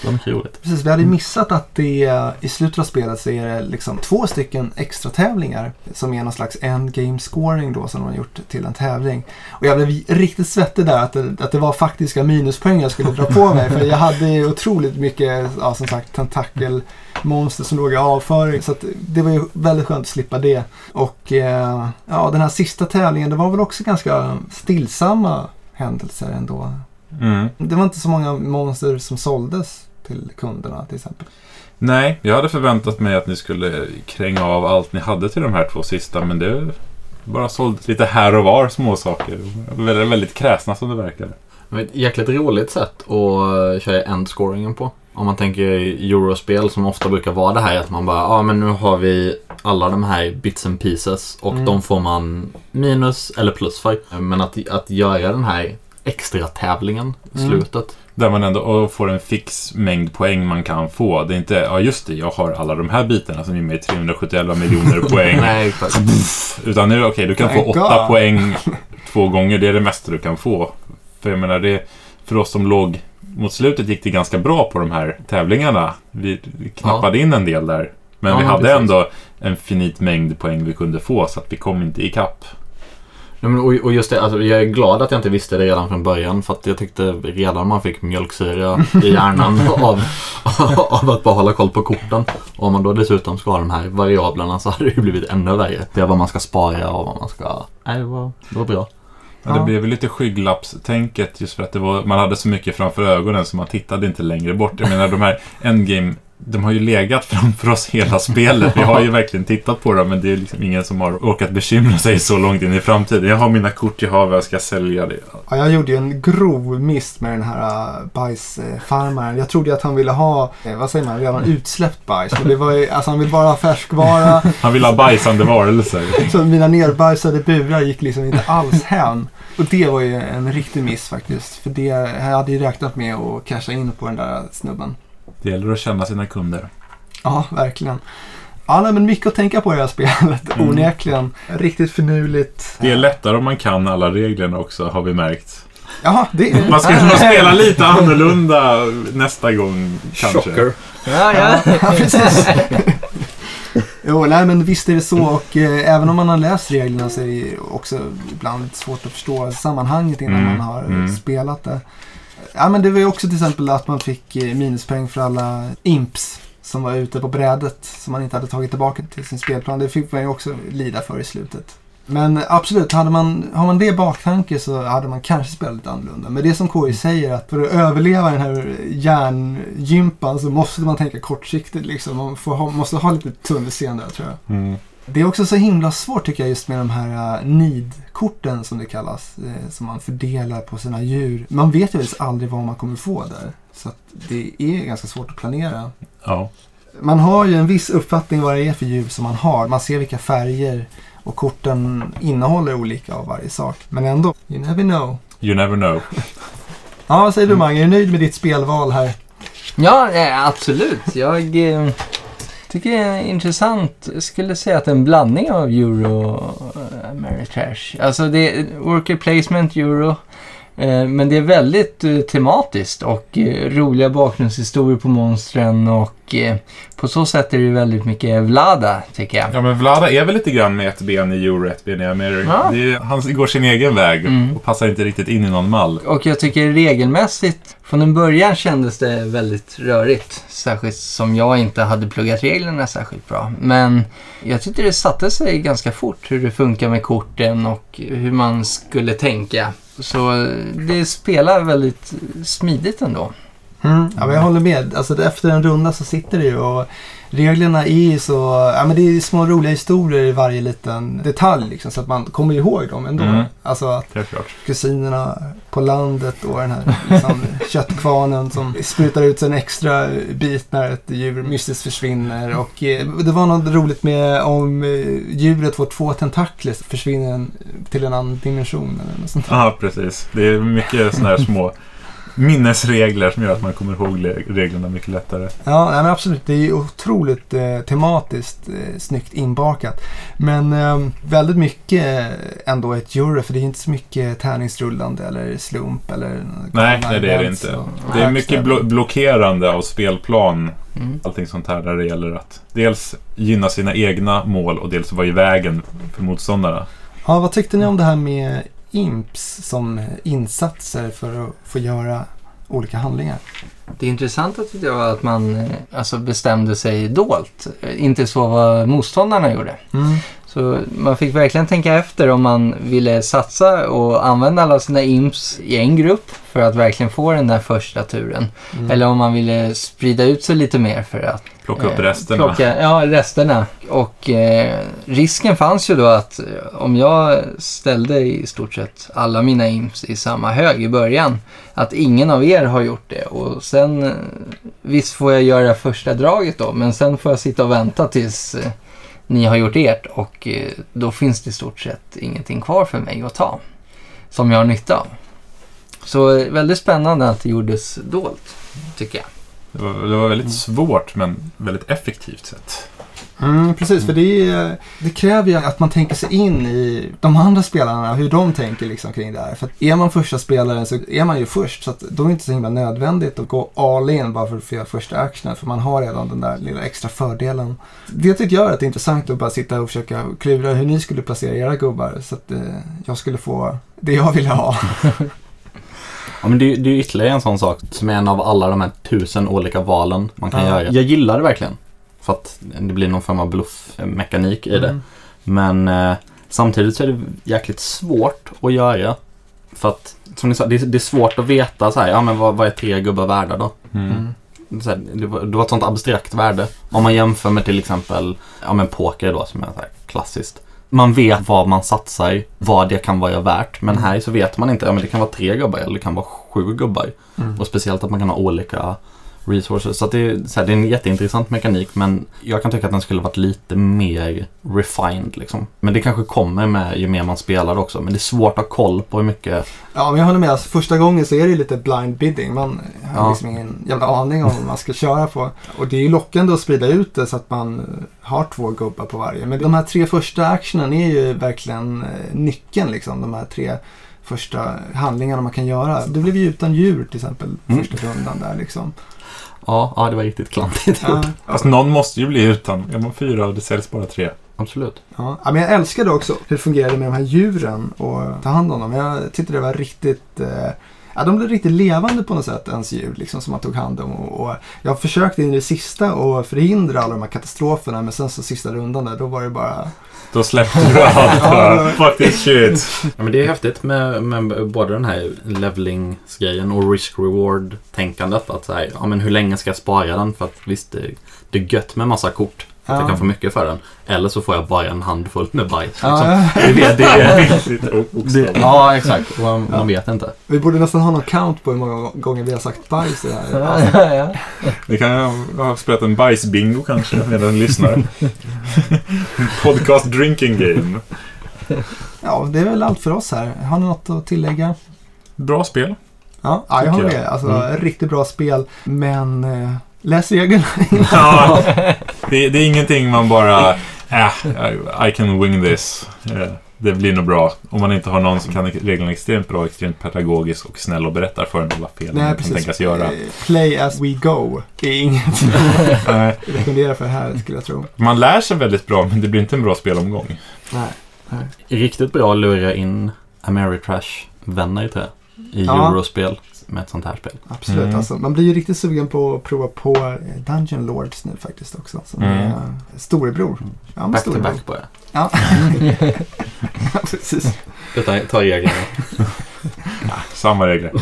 Det var mycket roligt. Precis, vi hade ju missat att det i slutet av spelet så är det liksom två stycken extra tävlingar som är någon slags endgame scoring då som de har gjort till en tävling. Och jag blev riktigt svettig där att det, att det var faktiska minuspoäng jag skulle dra på mig för jag hade otroligt mycket, ja som sagt, tentakelmonster som låg i avföring. Så det var ju väldigt skönt att slippa det. Och eh, ja, den här sista tävlingen, det var väl också ganska stillsamma händelser ändå. Mm. Det var inte så många monster som såldes till kunderna till exempel. Nej, jag hade förväntat mig att ni skulle kränga av allt ni hade till de här två sista, men det bara såldes lite här och var småsaker. Väldigt, väldigt kräsna som det verkar. Det var ett jäkligt roligt sätt att köra endscoringen på. Om man tänker Eurospel som ofta brukar vara det här att man bara, ja ah, men nu har vi alla de här bits and pieces och Mm. de får man minus eller plus för. Men att, att göra den här extra tävlingen i Mm. slutet. Där man ändå får en fix mängd poäng man kan få. Det är inte, ja just det, jag har alla de här bitarna som ger mig 371 miljoner [laughs] poäng. Nej. Utan nu, okej, du kan få Thank åtta God. poäng två gånger. Det är det mesta du kan få. För jag menar, det, för oss som låg mot slutet gick det ganska bra på de här tävlingarna. Vi, knappade in en del där. Men Ja, vi hade precis. ändå en finit mängd poäng vi kunde få så att vi kom inte ikapp. Ja, men, och, och just det, alltså, jag är glad att jag inte visste det redan från början för att jag tyckte redan man fick mjölksyra i hjärnan [laughs] av, av att bara hålla koll på korten. Och om man då dessutom ska ha de här variablerna så hade det ju blivit ännu värre. Det är vad man ska spara och vad man ska... Nej, det var, det var bra. Men det Ja. blev ju lite skygglappstänket just för att det var, man hade så mycket framför ögonen så man tittade inte längre bort. Jag menar de här endgame, de har ju legat framför oss hela spelet. Vi har ju [laughs] verkligen tittat på dem men det är liksom ingen som har orkat bekymra sig så långt in i framtiden. Jag har mina kort, jag har vad jag ska sälja. Det. Ja, jag gjorde ju en grov miss med den här uh, bajsfarmaren. Jag trodde ju att han ville ha, eh, vad säger man, redan utsläppt bajs. Det var ju, alltså han ville bara ha färskvara. [laughs] Han vill ha bajsande varelser. [laughs] så mina nerbajsade burar gick liksom inte alls hem. Och det var ju en riktig miss faktiskt. För det, jag hade ju räknat med att casha in på den där snubben. Det gäller att känna sina kunder. Ja, verkligen. Ja, nej, men mycket att tänka på i det här spelet. Mm. Onekligen. Riktigt finurligt. Det är lättare om man kan alla reglerna också, har vi märkt. Ja, det är... Man ska kunna spela lite [laughs] annorlunda nästa gång, kanske. Chocker. Ja, ja. Ja, [laughs] precis. Jo, nej men visst är det så och eh, även om man har läst reglerna så är det också ibland svårt att förstå sammanhanget innan Mm, man har mm. spelat det. Ja, men det var ju också till exempel att man fick eh, minuspoäng för alla imps som var ute på brädet som man inte hade tagit tillbaka till sin spelplan. Det fick man ju också lida för i slutet. Men absolut, hade man, har man det i baktanke så hade man kanske spelat lite annorlunda. Men det som KI säger att för att överleva den här hjärngympan så måste man tänka kortsiktigt. Liksom. Man ha, måste ha lite tunnelseende tror jag. Mm. Det är också så himla svårt tycker jag just med de här uh, need-korten som det kallas. Eh, som man fördelar på sina djur. Man vet ju faktiskt aldrig vad man kommer få där. Så att det är ganska svårt att planera. Ja. Man har ju en viss uppfattning vad det är för djur som man har. Man ser vilka färger och korten innehåller olika av varje sak. Men ändå, you never know. You never know. [laughs] Ja, vad säger du Mange? Är du nöjd med ditt spelval här? Ja, eh, absolut. Jag eh, tycker det är intressant. Jag skulle säga att det är en blandning av Euro och eh, Ameritrash. Alltså det är worker placement, Euro. Eh, men det är väldigt eh, tematiskt och eh, roliga bakgrundshistorier på monstren och på så sätt är det väldigt mycket Vlada, tycker jag. Ja, men Vlada är väl lite grann med ett ben i Euro, ett ben i America. Ja. Är, han går sin egen väg Mm. och passar inte riktigt in i någon mall. Och jag tycker regelmässigt, från en början kändes det väldigt rörigt. Särskilt som jag inte hade pluggat reglerna särskilt bra. Men jag tyckte det satte sig ganska fort hur det funkar med korten och hur man skulle tänka. Så eh, det spelar väldigt smidigt ändå. Mm. Ja, men jag håller med. Alltså, efter en runda så sitter det ju och reglerna är ju så... Ja, men det är små roliga historier i varje liten detalj liksom, så att man kommer ihåg dem ändå. Mm. Alltså att kusinerna på landet och den här liksom, [laughs] köttkvarnen som sprutar ut en extra bit när ett djur mystiskt försvinner. Och eh, det var något roligt med om eh, djuret får två tentakler så försvinner den till en annan dimension eller något sånt. Ja, precis. Det är mycket sådana här små minnesregler som gör att man kommer ihåg le- reglerna mycket lättare. Ja, nej, men absolut. Det är ju otroligt eh, tematiskt eh, snyggt inbakat. Men eh, väldigt mycket ändå ett jury, för det är inte så mycket tärningsrullande eller slump eller... Nej, nej, det är det inte. Det är mycket blo- blockerande av spelplan. Mm. Allting sånt här där det gäller att dels gynna sina egna mål och dels vara i vägen för motståndarna. Ja, vad tyckte ni om det här med imps som insatser för att få göra olika handlingar? Det intressanta tyckte jag var att man eh, alltså bestämde sig dolt. Eh, Inte så vad motståndarna gjorde. Mm. Så man fick verkligen tänka efter om man ville satsa och använda alla sina imps i en grupp för att verkligen få den där första turen. Mm. Eller om man ville sprida ut sig lite mer för att Plocka upp eh, resterna. Plocka, ja, resterna. Och eh, risken fanns ju då att eh, om jag ställde i stort sett alla mina imps i samma hög i början, att ingen av er har gjort det. Och sen, eh, visst får jag göra första draget då, men sen får jag sitta och vänta tills eh, ni har gjort ert och eh, då finns det i stort sett ingenting kvar för mig att ta. Som jag har nytta av. Så väldigt spännande att det gjordes dolt, tycker jag. Det var, det var väldigt svårt men väldigt effektivt sätt. Mm, precis, för det, är, det kräver ju att man tänker sig in i de andra spelarna, hur de tänker liksom kring det här. För är man första spelaren så är man ju först, så då är det inte så himla nödvändigt att gå all in bara för att få göra första actionen, för man har redan den där lilla extra fördelen. Det tycker jag är att det är intressant att bara sitta och försöka klura hur ni skulle placera era gubbar, så att eh, jag skulle få det jag ville ha. [laughs] Ja, men det, är- det är ju ytterligare en sån sak som är en av alla de här tusen olika valen man kan Ja. göra. Jag gillar det verkligen. För att det blir någon form av bluffmekanik i det. Mm. Men eh, samtidigt så är det jäkligt svårt att göra. För att, som ni sa, det är, det är svårt att veta så här, ja men vad, vad är tre gubbar värda då? Mm. Så här, det, var, det var ett sånt abstrakt värde. Om man jämför med till exempel, ja men poker då som är så här klassiskt. Man vet vad man satsar, vad det kan vara värt. Men här så vet man inte, ja men det kan vara tre gubbar eller det kan vara sju gubbar. Mm. Och speciellt att man kan ha olika resources. Så, det, är, så här, det är en jätteintressant mekanik men jag kan tycka att den skulle varit lite mer refined liksom. Men det kanske kommer med ju mer man spelar också. Men det är svårt att ha koll på hur mycket Ja, men jag håller med. Alltså, första gången så är det lite blind bidding. Man har Ja. liksom ingen jävla aning om vad man ska köra på. Och det är ju lockande att sprida ut det så att man eh, har två gubbar på varje. Men de här tre första actionen är ju verkligen eh, nyckeln liksom. De här tre första handlingarna man kan göra. Det blev ju utan djur till exempel Mm. första rundan där liksom. Ja, ja det var riktigt klantigt Ja, gjort. Fast någon måste ju bli utan. Är man fyra och det säljs bara tre. Absolut. ja. Ja, men jag älskade också hur det fungerade med de här djuren och ta hand om dem. Jag tyckte det var riktigt eh, Ja, de blev riktigt levande på något sätt, ens djur, liksom, som man tog hand om. Och, och jag försökte in i det sista och förhindra alla de här katastroferna, men sen så sista rundan där, då var det bara... Då släppte du allt. bara, Fuck this shit. Ja, men det är häftigt med, med både den här leveling-grejen och risk-reward-tänkandet. Att så här, ja, men hur länge ska jag spara den? För att visst, det, det är gött med massa kort. För att jag kan få mycket för den. Eller så får jag bara en handfull med bajs. Liksom. Ja, Det, det, det är, [laughs] det, ja, exakt. Man, man vet inte. vi borde nästan ha någon count på hur många gånger vi har sagt bajs i det här. Ja, Alltså, ja, [laughs] ja. Vi kan ju ha spelat en bajsbingo kanske medan ni lyssnar. [laughs] Podcast drinking game. ja, det är väl allt för oss här. Har ni något att tillägga? Bra spel. Ja, ja jag håller jag. med. Alltså, Mm. riktigt bra spel, men eh, läs reglerna. Ja, det, det är ingenting man bara... Äh, I- I can wing this. Eh, Det blir nog bra. Om man inte har någon som kan reglerna extremt bra, extremt pedagogisk och snäll och berättar för en vad fel man kan tänkas göra. Eh, Play as we go är inget [laughs] Nej, jag rekommenderar för det här, skulle jag tro. Man lär sig väldigt bra, men det blir inte en bra spelomgång. Nej. Riktigt bra att lura in Ameritrash-vänner till i Ja. Eurospel med ett sånt här spel. Absolut. Mm. Alltså, man blir ju riktigt sugen på att prova på Dungeon Lords nu faktiskt också. Som Mm. är storebror. Ja, men Back to storebror. back bara. Ja. [laughs] ja, precis. Utan ta reglerna. [laughs] Samma regler.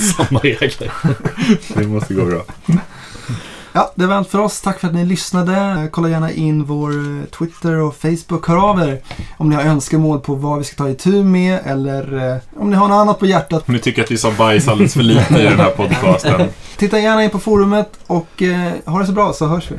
[laughs] Samma regler. Det måste gå bra. Ja, det var allt för oss. Tack för att ni lyssnade. Kolla gärna in vår eh, Twitter och Facebook. Hör av er om ni har önskemål på vad vi ska ta itu med eller eh, om ni har något annat på hjärtat. Om ni tycker att vi sa bajs alldeles för lite i den här [laughs] podcasten. Titta gärna in på forumet och eh, ha det så bra så hörs vi.